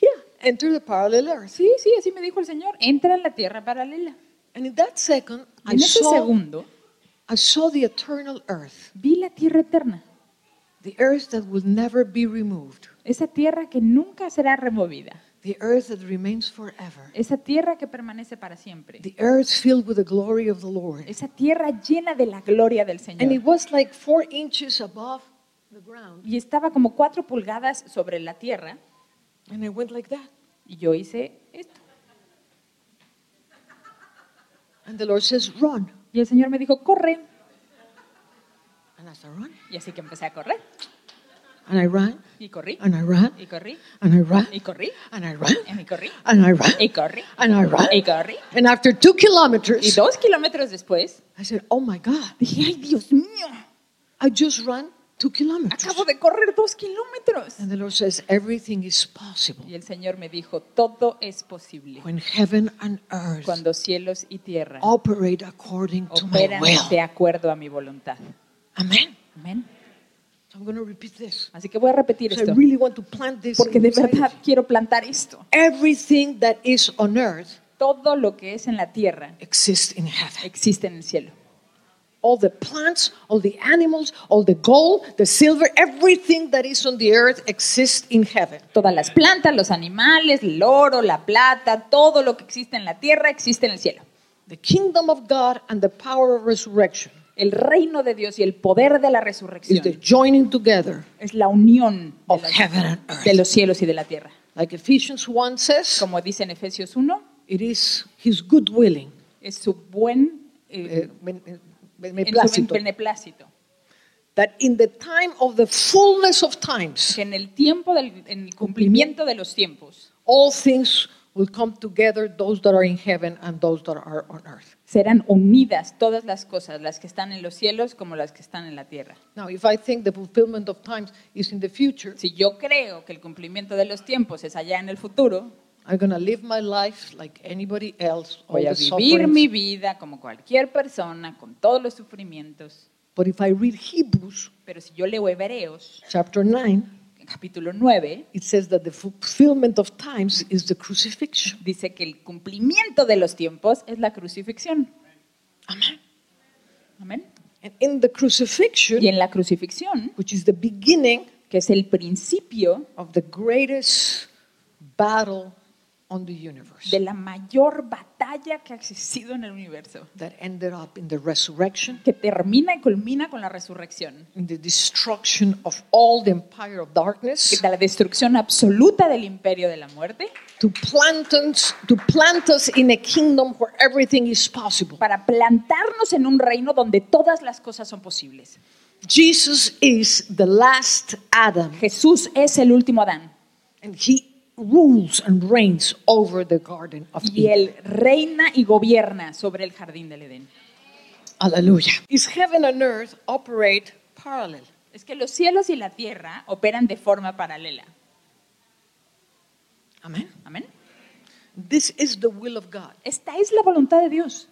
Yeah, enter the parallel earth. Sí, sí, así me dijo el Señor, entra en la tierra paralela. And in that second, Y I en ese saw, segundo I saw the eternal earth, vi la tierra eterna, the earth that will never be removed, esa tierra que nunca será removida, the earth that remains forever, esa tierra que permanece para siempre, the earth filled with the glory of the Lord. esa tierra llena de la gloria del And it Señor. was like four inches above the ground. Y estaba como cuatro pulgadas sobre la tierra And I went like that. y yo hice esto. And the Lord says, Run. Y el Señor me dijo, corre. And I said, Run. Y así que empecé a correr. And I ran. Y corrí. And I ran. Y corrí. And I ran. Y corrí. And I ran. Y corrí. And I ran. Y corrí. And I ran. Y corrí. And after two Y kilometers, dos kilómetros después, I said, Oh my God, dije, ay, Dios mío. I just ran two kilometers. Acabo de correr dos kilómetros. And the Lord says, everything is possible Y el Señor me dijo, todo es posible when heaven and earth cuando cielos y tierra operate according to my will. de acuerdo a mi voluntad. Amen. Amén. So I'm going to repeat this. Así que voy a repetir So I esto, really want to plant this. porque de inside verdad you. quiero plantar esto. Everything that is on earth Todo lo que es en la tierra exists in heaven. existe en el cielo. All the plants, all the animals, all the gold, the silver, everything that is on the earth exists in heaven. Todas las plantas, los animales, el oro, la plata, todo lo que existe en la tierra existe en el cielo. The kingdom of God and the power of resurrection El reino de Dios y el poder de la is resurrección the joining together es la unión de, of heaven and earth. de los cielos y de la tierra. Like Ephesians 1 says, Como dice en Efesios 1, it is his good willing, es su buen eh, eh, beneplácito, beneplácito. that in the time of the fullness of times, Que en el tiempo del en el cumplimiento de los tiempos all things will come together, those that are in heaven and those that are on earth. Serán unidas todas las cosas, las que están en los cielos como las que están en la tierra. Now, if I think the fulfillment of times is in the future, Si yo creo que el cumplimiento de los tiempos es allá en el futuro, I'm going to live my life like anybody else, all voy a the vivir sufferings. mi vida como cualquier persona, con todos los sufrimientos. But if I read Hebrews Pero si yo leo Hebreos, chapter 9, en capítulo 9, it says that the fulfillment of times is the crucifixion. dice que el cumplimiento de los tiempos es la crucifixión. Amen. Amén. And in the crucifixion, Y en la crucifixión, which is the beginning que es el principio of the greatest battle on the universe de la mayor batalla que ha existido en el universo, that ended up in the resurrection, que termina y culmina con la resurrección, in the destruction of all the empire of que darkness, da la destrucción absoluta del imperio de la muerte, to plant us, to plant us in a kingdom where everything is possible. para plantarnos en un reino donde todas las cosas son posibles. Jesus is the last Adam, Jesús es el último Adán and he rules and reigns over the garden of y él reina y gobierna sobre el jardín del Edén. Hallelujah. Is heaven and earth operate parallel? Es que los cielos y la tierra operan de forma paralela. Amen. Amén. This is the will of God. Esta es la voluntad de Dios.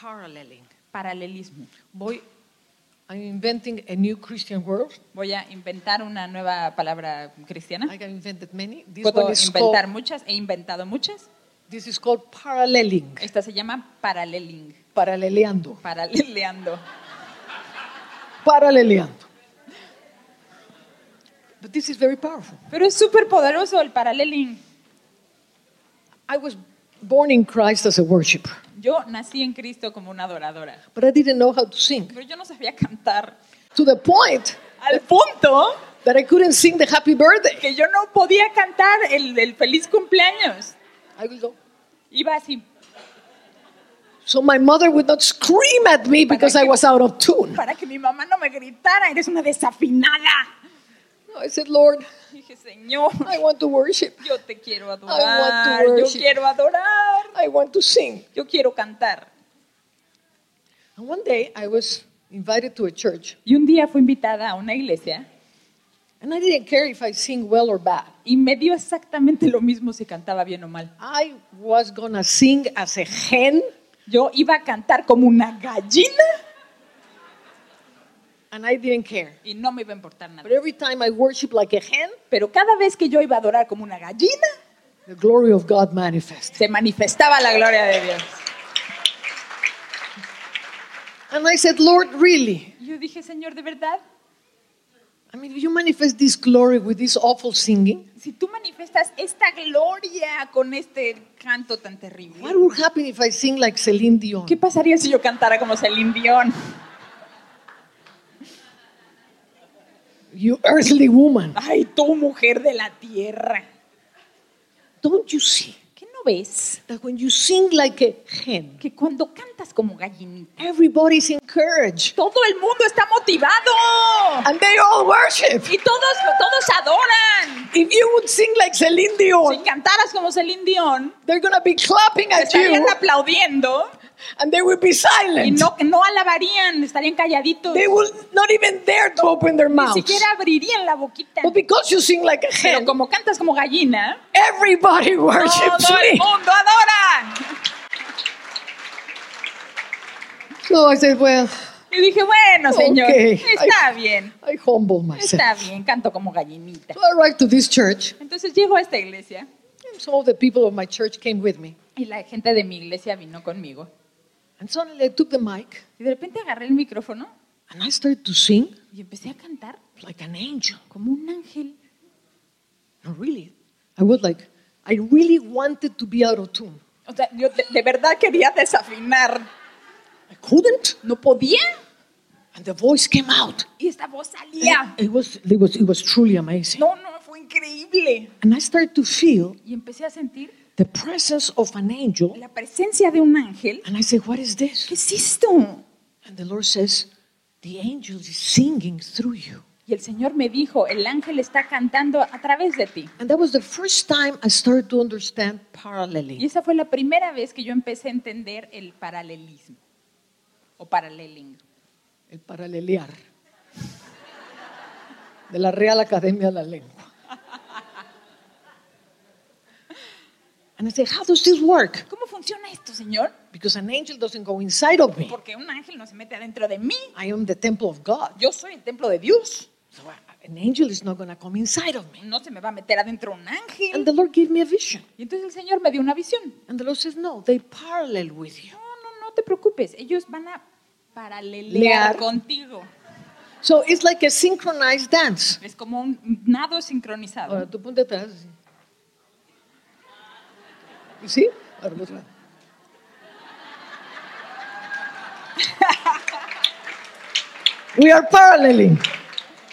Paralleling. Paralelismo. Boy, I'm inventing a new Christian word. Voy a inventar una nueva palabra cristiana. I have invented many. This Puedo one is inventar called, muchas, he inventado muchas. this is called paralleling. Esta se llama paraleling, Paraleleando. paraleleando. Paraleleando. But this is very powerful. Pero es súper poderoso el paraleling. I was born in Christ as a worshiper, Yo nací en Cristo como una adoradora, but I didn't know how to sing. pero yo no sabía cantar. To the point Al punto that I couldn't sing the happy birthday. que yo no podía cantar el, el feliz cumpleaños. I will go. Iba así, So my mother would not scream at me because I was out of tune. para que mi mamá no me gritara, eres una desafinada. No, I said, Lord, Dije, Señor, I want to worship. yo te quiero want to adorar, yo worship. quiero adorar, I want to sing. yo quiero cantar. And one day I was invited to a church, Y un día fui invitada a una iglesia and I didn't care if I sing well or bad. y me dio exactamente lo mismo si cantaba bien o mal. I was gonna sing as a hen, Yo iba a cantar como una gallina and I didn't care. y no me iba a importar nada. But every time I worship like a hen, Pero cada vez que yo iba a adorar como una gallina, the glory of God manifested. se manifestaba la gloria de Dios. And I said, Lord, really? Y Yo dije, Señor, ¿de verdad? I mean, if you manifest this glory with this awful singing, Si tú manifestas esta gloria con este canto tan terrible, what would happen if I sing like Celine Dion? ¿qué pasaría si yo cantara como Celine Dion? You earthly woman. Ay, tú mujer de la tierra. Don't you see ¿Qué no ves? that when you sing like a hen, Que cuando cantas como gallinita, everybody's encouraged todo el mundo está motivado. and they all worship? Y todos, todos adoran. If you would sing like Celine Si Dion, cantaras como Celine Dion, they're to be clapping at you estarían aplaudiendo and they would be Y silent. no, no alabarían, estarían calladitos. They will not even dare to open their Ni mouths. siquiera abrirían la boquita. But because you sing like a Pero hen, como cantas como gallina, everybody worships todo el mundo adora. So I said, well, Y dije, bueno, señor, Ok. está bien, I humble myself. está bien, canto como gallinita. So I arrived to this church, Entonces llego a esta iglesia and of the people of my church came with me. y la gente de mi iglesia vino conmigo. And suddenly I took the mic Y de repente agarré el micrófono and I started to sing y empecé a cantar like an angel. como un ángel. No, really. I was like, I really wanted to be out of tune. O sea, yo de, de verdad quería desafinar. I couldn't. No podía. And the voice came out. Y esta voz salía. It was, it was, it was truly amazing. No, no, fue increíble. And I started to feel Y empecé a sentir the presence of an angel. la presencia de un ángel. And I said, What is this? ¿Qué es esto? And the Lord says, The angel is singing through you. Y el Señor me dijo, el ángel está cantando a través de ti. And that was the first time I started to understand Y paralleling. esa fue la primera vez que yo empecé a entender el paralelismo o paraleling. El paralelear. De la Real Academia de la Lengua. And I said, How does this work? ¿Cómo funciona esto, Señor? Because an angel doesn't go inside of me. Porque un ángel no se mete adentro de mí. I am the temple of God. Yo soy el templo de Dios. So I- an angel is not going to come inside of me. No se me va a meter adentro un And ángel. the Lord gave me a vision. Y entonces el Señor me dio una visión. And the Lord says, No, they parallel with you. No, no, no te preocupes. Ellos van a paralelear Lear. contigo. So it's like a synchronized dance. Es como un nado sincronizado. Ahora tú ponte atrás. Así. ¿Y sí? Lado. We are paralleling.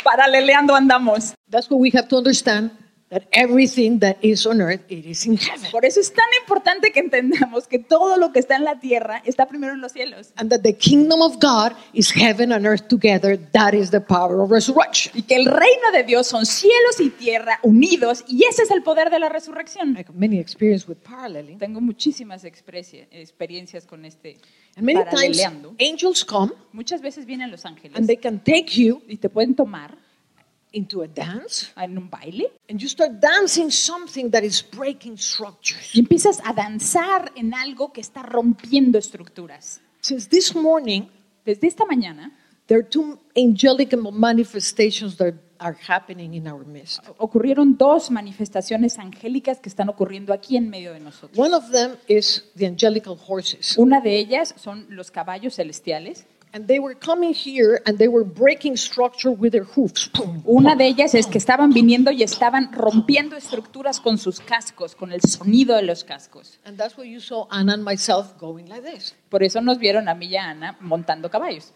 Paraleleando andamos. That's what we have to understand that everything that is on earth, it is in heaven. Por eso es tan importante que entendamos que todo lo que está en la tierra está primero en los cielos. And that the kingdom of God is heaven and earth together. That is the power of resurrection. Y que el reino de Dios son cielos y tierra unidos y ese es el poder de la resurrección. I have many experience with paralleling. Tengo muchísimas experiencias con este And many times angels come Muchas veces vienen los and ángeles they can take you y te pueden tomar into a dance en un baile and you start dancing something that is breaking structures. y empiezas a danzar en algo que está rompiendo estructuras. Since this morning, Desde esta mañana there are two angelic manifestations that are happening in our midst. ocurrieron dos manifestaciones angélicas que están ocurriendo aquí en medio de nosotros. One of them is the angelical horses. Una de ellas son los caballos celestiales. And they were coming here and they were breaking structure with their hoofs. Boom. Una de ellas es que estaban viniendo y estaban rompiendo estructuras con sus cascos, con el sonido de los cascos. And that's why you saw Anna and myself going like this. Por eso nos vieron a mí y a Ana montando caballos.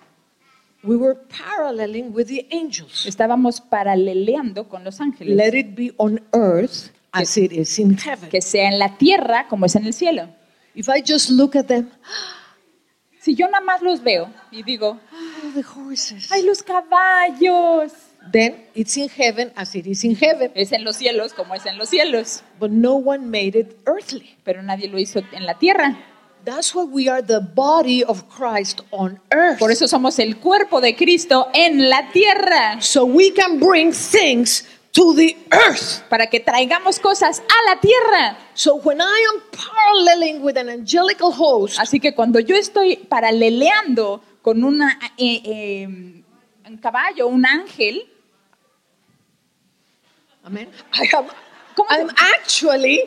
We were paralleling with the angels. Estábamos paraleleando con los ángeles. Let it be on earth as it is in heaven. Que sea en la tierra como es en el cielo. If I just look at them, Si yo nada más los veo y digo, oh, the horses. ¡ay, los caballos! Then it's in heaven as it is in heaven. Es en los cielos como es en los cielos. But no one made it earthly. Pero nadie lo hizo en la tierra. That's why we are the body of Christ on earth. Por eso somos el cuerpo de Cristo en la tierra. So we can bring things to the earth. Para que traigamos cosas a la tierra. So when I am paralleling with an angelical host, Así que cuando yo estoy paraleleando con una, eh, eh, un caballo, un ángel, amen, I am, ¿Cómo se- I'm actually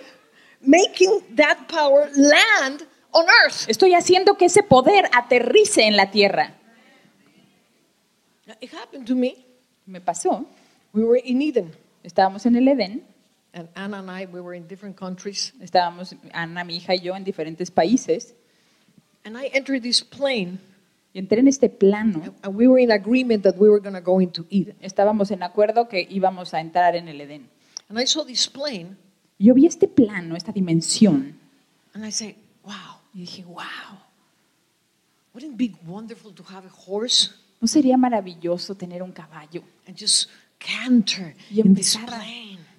making that power land on earth. estoy haciendo que ese poder aterrice en la tierra. It happened to me. Me pasó. We were in Eden, Estábamos en el Edén, and Anna and I, we were in different countries, estábamos Ana, mi hija y yo en diferentes países, and I entered this plane, y entré en este plano. and we were in agreement that we were going to go into Eden. Estábamos en acuerdo que íbamos a entrar en el Edén. And I saw this plane, Yo vi este plano, esta dimensión, and I said, wow, y dije, wow, wouldn't it be wonderful to have a horse ¿no sería maravilloso tener un caballo and just canter y empezar a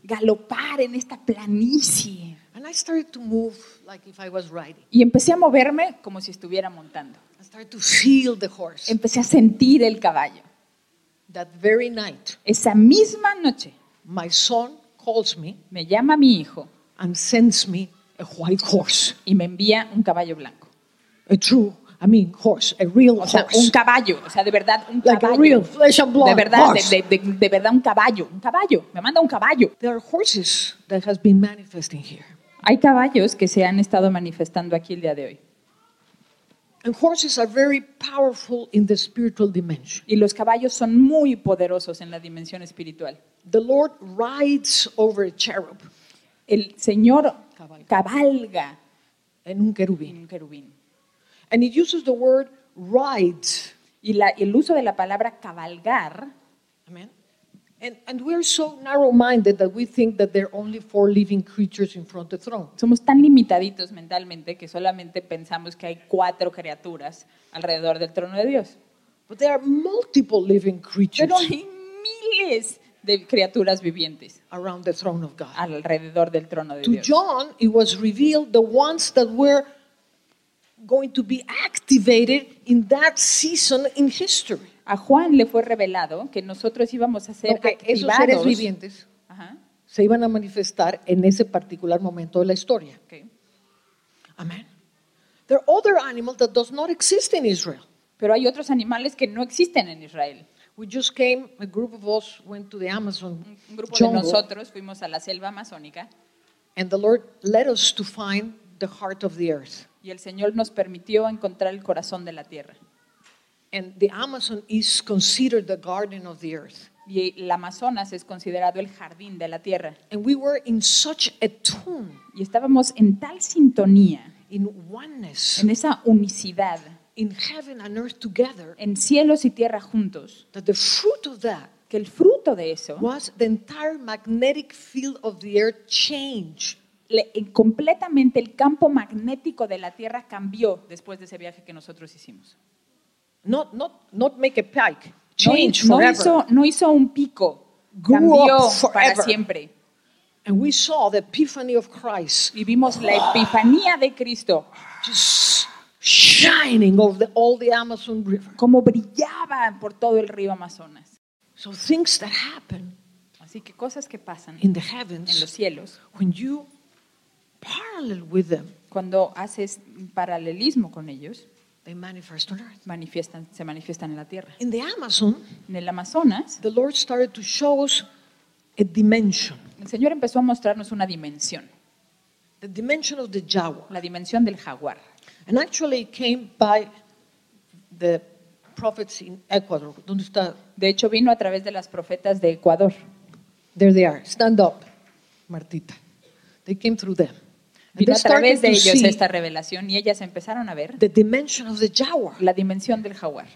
galopar en esta planicie? And I started to move like if I was riding. Y empecé a moverme como si estuviera montando. I started to feel the horse. Empecé a sentir el caballo. That very night, Esa misma noche my son calls me me llama mi hijo and sends me a white horse. y me envía un caballo blanco. A true, I mean, horse, a real O sea, horse. un caballo, o sea, de verdad, un like a caballo. real flesh and blood De verdad, horse. de, de- de- de verdad, un caballo, un caballo. Me manda un caballo. There are horses that has been manifesting here. Hay caballos que se han estado manifestando aquí el día de hoy. And horses are very powerful in the spiritual dimension. Y los caballos son muy poderosos en la dimensión espiritual. The Lord rides over a cherub El Señor Cabalga. cabalga en un en querubín. un querubín. And it uses the word rides. Y la- el uso de la palabra cabalgar, Amen. And, and we're so narrow minded that we think that there are only four living creatures in front of the throne. somos tan limitaditos mentalmente que solamente pensamos que hay cuatro criaturas alrededor del trono de Dios. But there are multiple living creatures Pero hay miles de criaturas vivientes around the throne of God. alrededor del trono de To Dios. John, it was revealed the ones that were going to be activated in that season in history. A Juan le fue revelado que nosotros íbamos a ser No, que esos seres vivientes Ajá, se iban a manifestar en ese particular momento de la historia. ok. Amen. There are other animals that does not exist in Israel. Pero hay otros animales que no existen en Israel. We just came, a group of us went to the Amazon Un grupo de nosotros fuimos a la selva amazónica and the Lord led us to find the heart of the earth. Y el Señor nos permitió encontrar el corazón de la tierra. And the Amazon is considered the garden of the earth. Y el Amazonas es considerado el jardín de la tierra. And we were in such a tune, Y estábamos en tal sintonía, in oneness, en esa unicidad, in heaven and earth together, en cielos y tierra juntos, that the fruit of that que el fruto de eso, was the entire magnetic field of the earth change. En- completamente el campo magnético de la tierra cambió después de ese viaje que nosotros hicimos. Not, not, not make a pike, No, change no forever. hizo, no hizo un pico, cambió para siempre. And we saw the epiphany of Christ Y vimos la epifanía de Cristo, just shining over the, all the Amazon River. como brillaba por todo el río Amazonas. So things that happen Así que cosas que pasan in the en los heavens, cielos, when you parallel with them, cuando haces un paralelismo con ellos, they manifest on earth. manifiestan, se manifiestan en la tierra. In the Amazon, En el Amazonas, the Lord started to show us a dimension, el Señor empezó a mostrarnos una dimensión, the dimension of the jaguar. la dimensión del jaguar. And actually it came by the prophets in Ecuador. ¿Dónde está? De hecho, vino a través de las profetas de Ecuador. There they are. Stand up, Martita. They came through them. Vino a través de ellos esta revelación y ellas empezaron a ver the dimension of the jaguar. la dimensión del jaguar.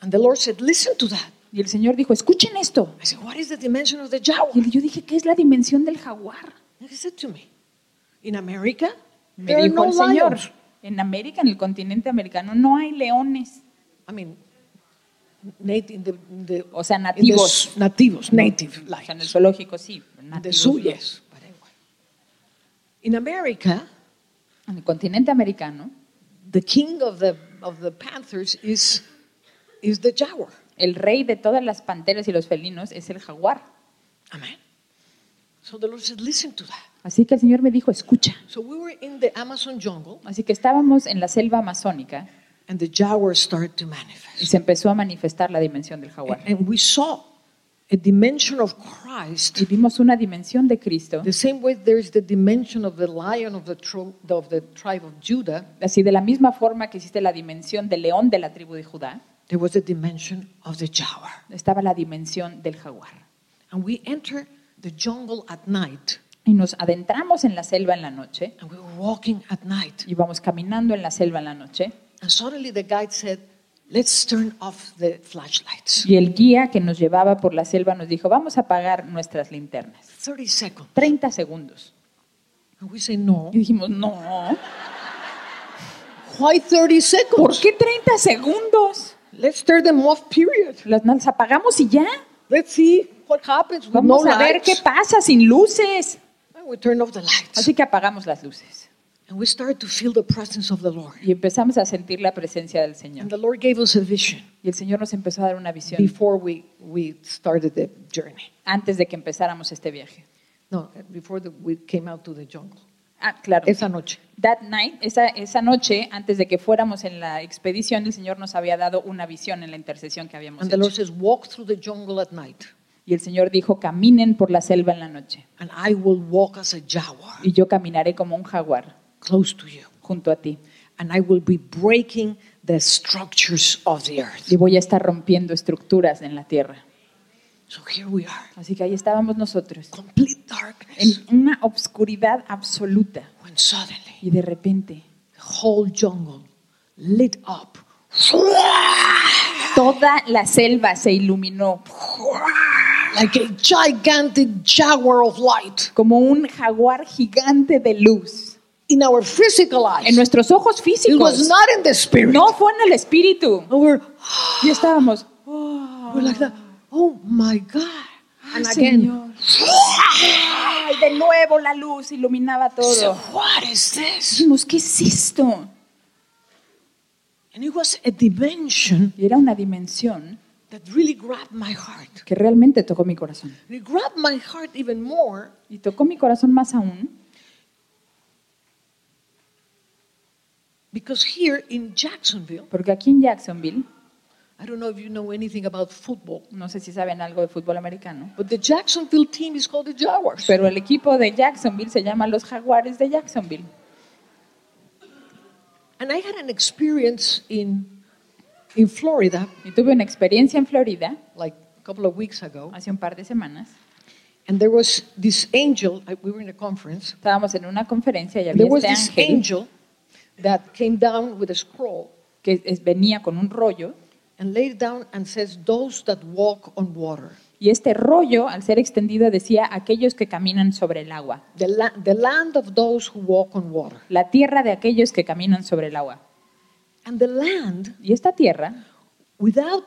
And the Lord said, listen to that. Y el Señor dijo, escuchen esto. I said, what is the dimension of the jaguar? Y yo dije, ¿qué es la dimensión del jaguar? And he said to me, in America, Me there are dijo no el Señor, lions. en América, en el continente americano, no hay leones. I mean, nat- in the, the, O sea, the nativos. nativos, native O sea, en el zoológico sí. Nativos zoo, no. In America, En el continente americano, the king of the, of the panthers is, is the jaguar. el rey de todas las panteras y los felinos es el jaguar. Amen. So the Lord said, listen to that. Así que el Señor me dijo, escucha. So we were in the Amazon jungle, Así que estábamos en la selva amazónica and the jaguar started to y manifest. se empezó a manifestar la dimensión del jaguar. And we saw a dimension of Christ Y vimos una dimensión de Cristo, The same way there is the dimension of the lion of the, of the tribe of Judah, así de la misma forma que existe la dimensión del león de la tribu de Judá, there was a dimension of the jaguar. estaba la dimensión del jaguar. And we enter the jungle at night, Y nos adentramos en la selva en la noche, and we were walking at night. y íbamos caminando en la selva en la noche, And suddenly the guide said, Let's turn off the flashlights. y el guía que nos llevaba por la selva nos dijo, vamos a apagar nuestras linternas. 30 seconds. 30 segundos. And we say, No. Y dijimos, no, Why 30 seconds? ¿por qué 30 segundos? Let's turn them off, period. Las, las apagamos y ya. Let's see what happens with Vamos no a ver qué pasa sin luces. And we turned off the lights. Así que apagamos las luces And we started to feel the presence of the Lord. y empezamos a sentir la presencia del Señor. And the Lord gave us a vision Y el Señor nos empezó a dar una visión before we, we started the journey. antes de que empezáramos este viaje. No, before the, we came out to the jungle. Ah, claro. Esa noche. That night, esa, esa noche, antes de que fuéramos en la expedición, el Señor nos había dado una visión en la intercesión que habíamos And the Lord hecho. says, Walk through the jungle at night, Y el Señor dijo, caminen por la selva en la noche. and I will walk as a jaguar Y yo caminaré como un jaguar close to you. junto a ti. And I will be breaking the structures of the earth. Y voy a estar rompiendo estructuras en la tierra. So here we are, Así que ahí estábamos nosotros, complete en darkness, una obscuridad absoluta. when suddenly Y de repente, the whole jungle lit up. toda la selva se iluminó Like a gigantic jaguar of light como un jaguar gigante de luz. In our physical eyes. En nuestros ojos It was físicos. not in the spirit. No fue en el espíritu. And we're, Y estábamos, we're like that. Oh my God. And "Ay, again, Señor". Ay, de nuevo la luz iluminaba so todo. what is this? Dijimos, ¿qué es esto? And it was a dimension Y era una dimensión that really grabbed my heart. que realmente tocó mi corazón. It grabbed my heart even more Y tocó mi corazón más aún, because here in Jacksonville, porque aquí en Jacksonville, I don't know if you know anything about football, no sé si saben algo de fútbol americano, but the Jacksonville team is called the Jaguars. pero el equipo de Jacksonville se llama los Jaguares de Jacksonville. And I had an experience in in Florida Y tuve una experiencia en Florida like a couple of weeks ago, hace un par de semanas. and there was this angel. I- We were in a conference. Estábamos en una conferencia y There había was este this ángel angel that came down with a scroll que venía con un rollo and laid down and says, "Those that walk on water." y este rollo, al ser extendido, decía aquellos que caminan sobre el agua, The, la- the land of those who walk on water. la tierra de aquellos que caminan sobre el agua. And the land, Y esta tierra, without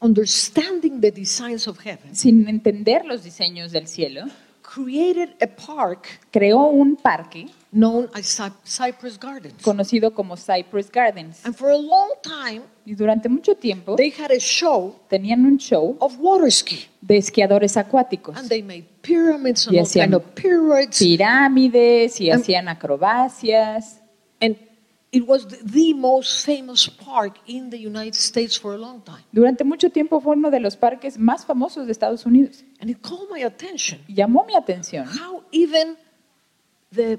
understanding the designs of heaven, sin entender los diseños del cielo, created a park creó un parque known as Cy- Cypress Gardens. conocido como Cypress Gardens. And for a long time, Y durante mucho tiempo they had a show tenían un show of water ski. de esquiadores acuáticos. And they made pyramids and Y hacían kind of pyramids. Pirámides y Am- hacían acrobacias. And it was the, most famous park in the United States for a long time. Durante mucho tiempo fue uno de los parques más famosos de Estados Unidos. And it called my attention llamó mi atención how even the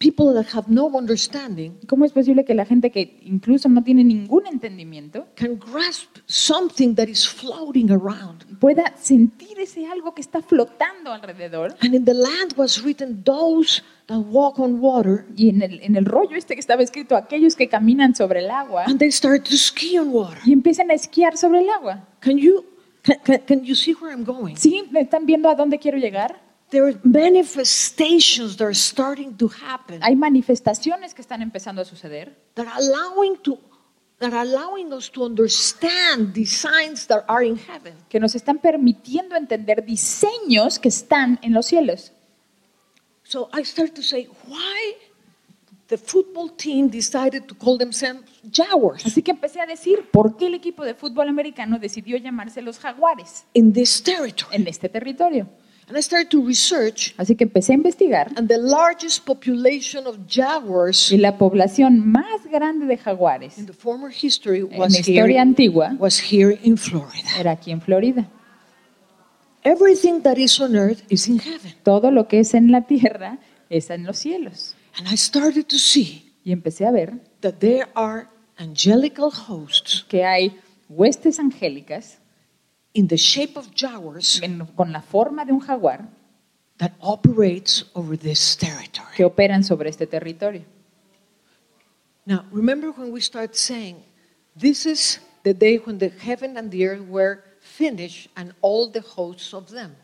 people that have no understanding cómo es posible que la gente que incluso no tiene ningún entendimiento can grasp something that is floating around. pueda sentir ese algo que está flotando alrededor. And in the land was written, Those that walk on water, Y en el, en el rollo este que estaba escrito, aquellos que caminan sobre el agua and they start to ski on water. y empiezan a esquiar sobre el agua. Can you, can, can, can you see where I'm going? ¿Sí? ¿Me están viendo a dónde quiero llegar? There are manifestations that are starting to happen Hay manifestaciones que están empezando a suceder that are allowing to that are allowing us to understand designs that are in heaven. que nos están permitiendo entender diseños que están en los cielos. So I start to say, why the football team decided to call themselves Jaguars Así que empecé a decir, ¿por qué el equipo de fútbol americano decidió llamarse los jaguares in this territory. en este territorio? And I started to research, Así que empecé a investigar and the largest population of jaguars y la población más grande de jaguares in the former history en was la historia here, antigua was here in Florida. era aquí en Florida. Everything that is on earth is in heaven. Todo lo que es en la tierra es en los cielos. And I started to see Y empecé a ver that there are angelical hosts que hay huestes angélicas in the shape of jaguars en- con la forma de un jaguar that operates over this territory. que operan sobre este territorio. Now, remember when we start saying, this is the day when the heaven and the earth were finished and all the hosts of them.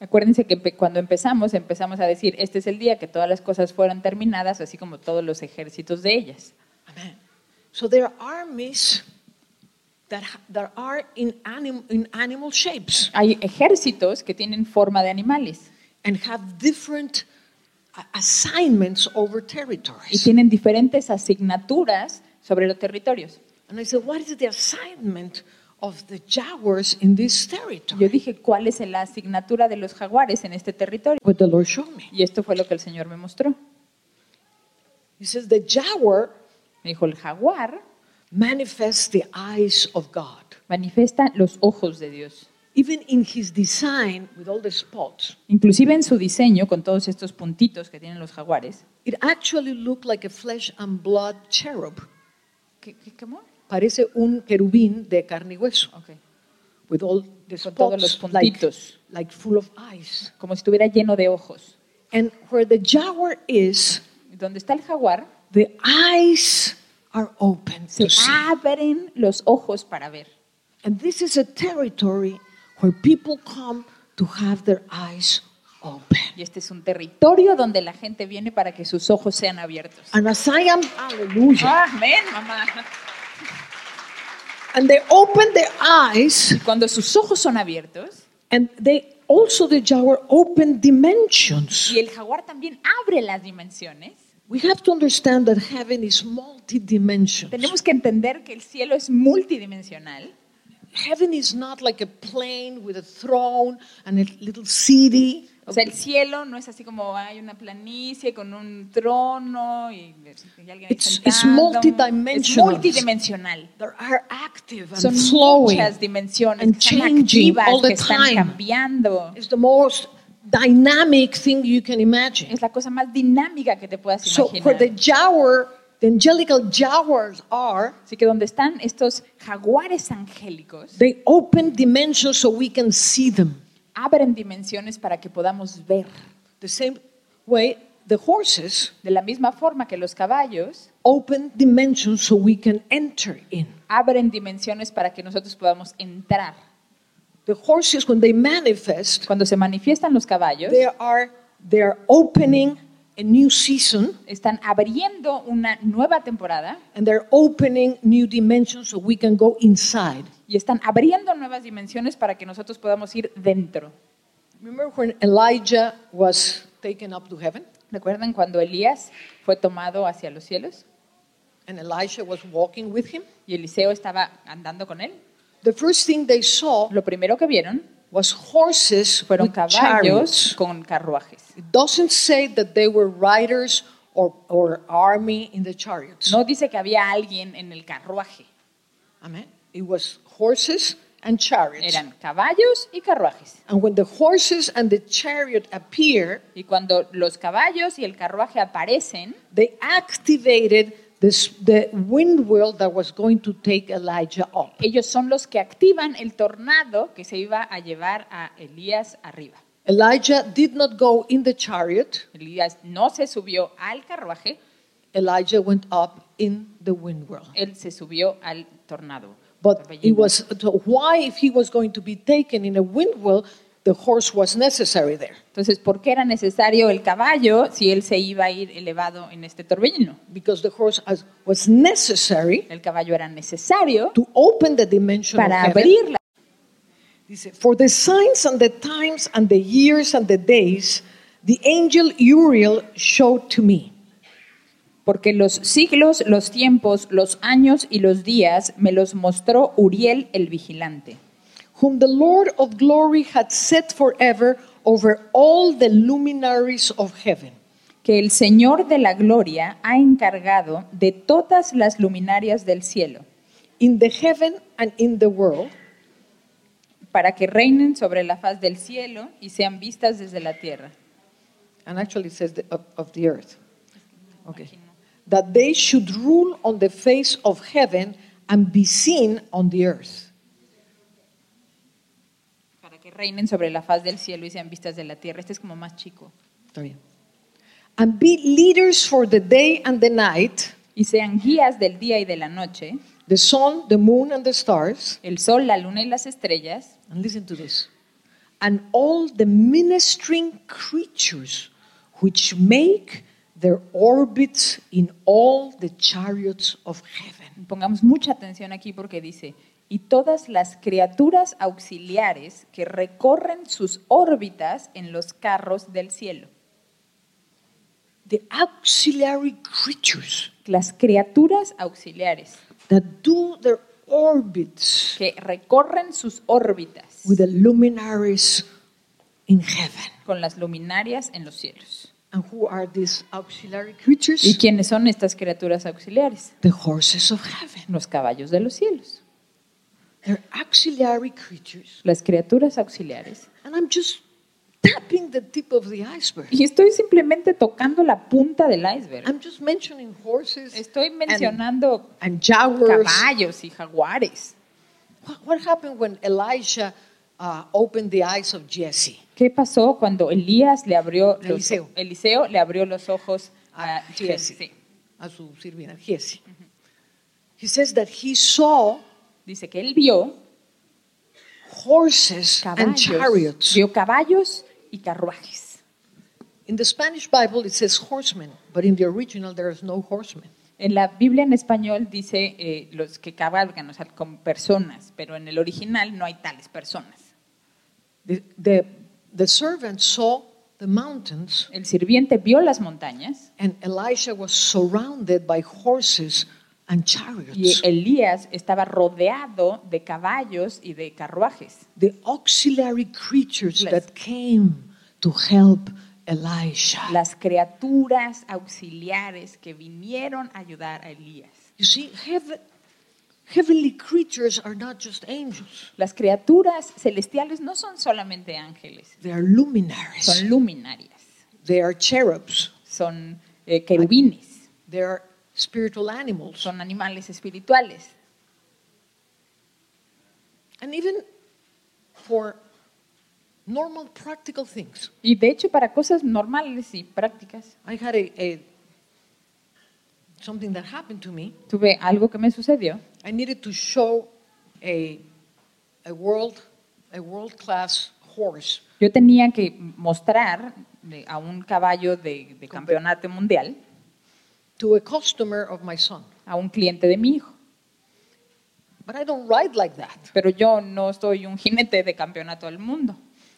Acuérdense que cuando empezamos, empezamos a decir, este es el día que todas las cosas fueron terminadas, así como todos los ejércitos de ellas. Amen. So there are armies that, ha- that are in, anim, in animal shapes Hay ejércitos que tienen forma de animales and have different a- assignments over y territories. tienen diferentes asignaturas sobre los territorios. And I said, what is the assignment of the jaguars in this territory? Yo dije, ¿cuál es la asignatura de los jaguares en este territorio? What the Lord showed me. Y esto fue lo que el Señor me mostró. He says the jaguar Me dijo, el jaguar manifests the eyes of God. manifiesta los ojos de Dios. Even in his design with all the spots, Inclusive en su diseño, con todos estos puntitos que tienen los jaguares. it actually looked like a flesh and blood cherub. ¿Qué, qué, cómo? Parece un querubín de carne y hueso. Ok. with all the Con todos los spots like, puntitos. like full of eyes. Como si estuviera lleno de ojos. And where the jaguar is, Donde está el jaguar, the eyes are open se to see. abren los ojos para ver. And this is a territory where people come to have their eyes open. Y este es un territorio donde la gente viene para que sus ojos sean abiertos. And as I am, hallelujah, Amén, mamá. and they open their eyes, Cuando sus ojos son abiertos, and they also the jaguar open dimensions. y el jaguar también abre las dimensiones, We have to understand that heaven is multidimensional. tenemos que entender que el cielo es multidimensional. Heaven is not like a plane with a throne and a little city. O sea, el cielo no es así como hay una planicie con un trono y, y alguien It's- it's. Es multidimensional. That are active and Son flowing. muchas dimensiones and que están changing activas, all the que están time. cambiando. It's the most dynamic thing you can imagine. Es la cosa más dinámica que te puedas So imaginar. where the jaguar, the angelical jaguars are, Así que donde están estos jaguares angélicos, they open dimensions so we can see them. abren dimensiones para que podamos ver. The same way the horses De la misma forma que los caballos open dimensions so we can enter in. abren dimensiones para que nosotros podamos entrar. The horses, when they manifest, Cuando se manifiestan los caballos, they are they are opening a new season están abriendo una nueva temporada and they're opening new dimensions so we can go inside. y están abriendo nuevas dimensiones para que nosotros podamos ir dentro. Remember when Elijah was taken up to heaven ¿Recuerdan cuando Elías fue tomado hacia los cielos and Elisha was walking with him? y Eliseo estaba andando con él? The first thing they saw Lo primero que vieron was horses fueron with caballos chariots. con carruajes. It doesn't say that they were riders or, or army in the chariots. No dice que había alguien en el carruaje, Amen. It was horses and chariots. eran caballos y carruajes. And when the horses and the chariot appear, Y cuando los caballos y el carruaje aparecen, they activated this, the wind wheel that was going to take Elijah up. ellos son los que activan el tornado que se iba a llevar a Elías arriba. Elijah did not go in the chariot. Elías no se subió al carruaje, Elijah went up in the wind wheel. él se subió al tornado. But it was so why, if he was going to be taken in a wind wheel, the horse was necessary there Entonces, ¿por qué era necesario el caballo si él se iba a ir elevado en este torbellino? because the horse as- was necessary El caballo era necesario to open the dimension para of abrir la Dice, For the signs and the times and the years and the days, the angel Uriel showed to me. Porque los siglos, los tiempos, los años y los días me los mostró Uriel el vigilante, whom the Lord of glory had set forever over all the luminaries of heaven. que el Señor de la gloria ha encargado de todas las luminarias del cielo, In the heaven and in the world, para que reinen sobre la faz del cielo y sean vistas desde la tierra. and actually it says the, of, of the earth. Okay. That they should rule on the face of heaven and be seen on the earth. Reinen sobre la faz del cielo y sean vistas de la tierra. Este es como más chico. Está bien. And be leaders for the day and the night, Y sean guías del día y de la noche, the sun, the moon, and the stars. el sol, la luna y las estrellas, And listen to this. And all the ministering creatures which make their orbits in all the chariots of heaven. Pongamos mucha atención aquí porque dice, y todas las criaturas auxiliares que recorren sus órbitas en los carros del cielo. the auxiliary creatures las criaturas auxiliares that do their orbits que recorren sus órbitas with the luminaries in heaven. con las luminarias en los cielos. And who are these auxiliary creatures? ¿Y quiénes son estas criaturas auxiliares? The horses of heaven. Los caballos de los cielos. They're auxiliary creatures. Las criaturas auxiliares. And I'm just tapping the tip of the iceberg. Y estoy simplemente tocando la punta del iceberg. I'm just mentioning horses Estoy mencionando and jaguars. caballos y jaguares. What, what happened when Elisha uh, opened the eyes of Jesse? ¿Qué pasó cuando Elías le abrió los, Eliseo. Eliseo le abrió los ojos a? Giesi. A su sirvienta, Jesse. He says that he saw Dice que él vio horses and caballos, chariots. vio caballos y carruajes. In the Spanish Bible, it says horsemen, but in the original, there is no horsemen. En la Biblia en español dice eh, los que cabalgan, o sea, con personas, pero en el original no hay tales personas. The, the, the servant saw the mountains, El sirviente vio las montañas and Elisha was surrounded by horses and y chariots. Elías estaba rodeado de caballos y de carruajes. The auxiliary creatures that came to help Elisha. Las criaturas auxiliares que vinieron a ayudar a Elías. You see, heaven, heavenly creatures are not just angels, Las criaturas celestiales no son solamente ángeles, they are luminaries, son luminarias, they are cherubs, son eh, querubines, they are spiritual animals. son animales espirituales. And even for normal practical things. Y de hecho para cosas normales y prácticas, I had a, a something that happened to me. tuve algo que me sucedió. I needed to show a a world a world class horse Yo tenía que mostrar a un caballo de, de campeonato mundial to a customer of my son. a un cliente de mi hijo. But I don't ride like that. Pero yo no soy un jinete de campeonato del mundo.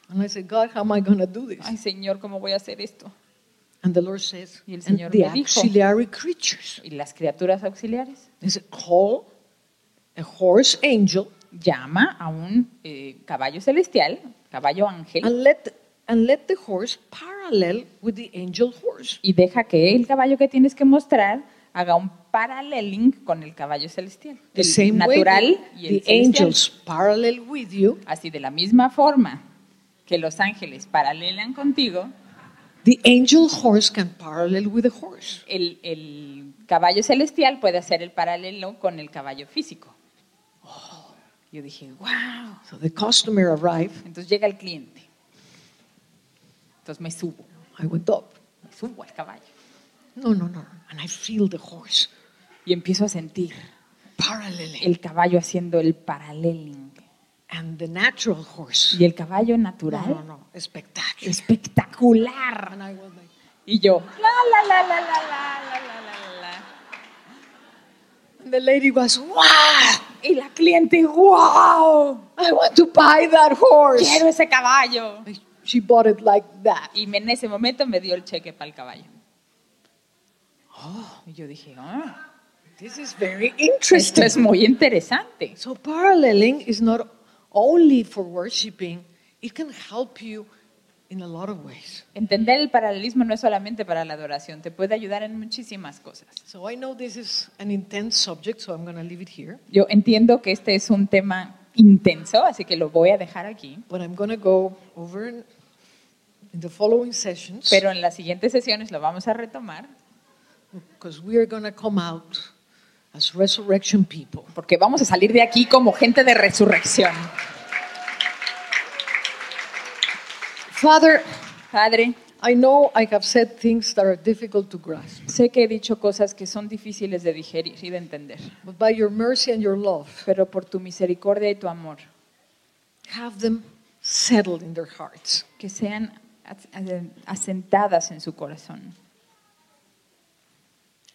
And I said, God, how am I going to do this? Ay, Señor, ¿cómo voy a hacer esto? And the Lord says, Y el and Señor the me dijo- auxiliary creatures. ¿Y las criaturas auxiliares? He said, call a horse angel Llama a un eh, caballo celestial, caballo ángel, and let and let the horse parallel with the angel horse. y deja que el caballo que tienes que mostrar haga un paraleling con el caballo celestial. The El same natural way y el the celestial. angels parallel with you, Así de la misma forma que los ángeles paralelan contigo, the angel horse can parallel with the horse. el, el caballo celestial puede hacer el paralelo con el caballo físico. Yo dije, wow. So the customer arrived. Entonces llega el cliente. Entonces me subo, I went up. me subo al caballo No, no, no. And I feel the horse y empiezo a sentir paralleling. el caballo haciendo el paraleling. And the natural horse. Y el caballo No, natural, no, no. Spectacular. espectacular. And I was like, Y yo, la, la, la, la, la, la, la, la, la, la. and the lady was, wow, Y la cliente, wow, I want to buy that horse. quiero ese caballo. She bought it like that. Y en ese momento me dio el cheque para el caballo. Y yo dije, ah, This is very esto interesting. es muy interesante. So paralleling is not only for worshiping, it can help you in a lot of ways. Entender el paralelismo no es solamente para la adoración, te puede ayudar en muchísimas cosas. So I know this is an intense subject, so I'm going to leave it here. Yo entiendo que este es un tema intenso, así que lo voy a dejar aquí. But I'm going to go over in, the following sessions Pero en las siguientes sesiones lo vamos a retomar because we are going to come out as resurrection people. porque vamos a salir de aquí como gente de resurrección. Father, Padre, I know I have said things that are difficult to grasp, sé que he dicho cosas que son difíciles de digerir y de entender, but by your mercy and your love, pero por tu misericordia y tu amor, have them settled in their hearts. que sean asentadas en su corazón.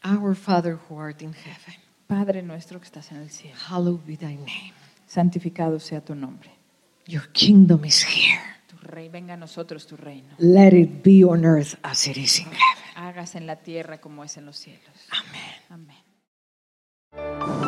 Our Father who art in heaven, Padre nuestro que estás en el cielo, hallowed be thy name. santificado sea tu nombre. Your kingdom is here. Tu rey venga a nosotros tu reino. Let it be on earth as it is in heaven. hagas en la tierra como es en los cielos. Amén. Amén.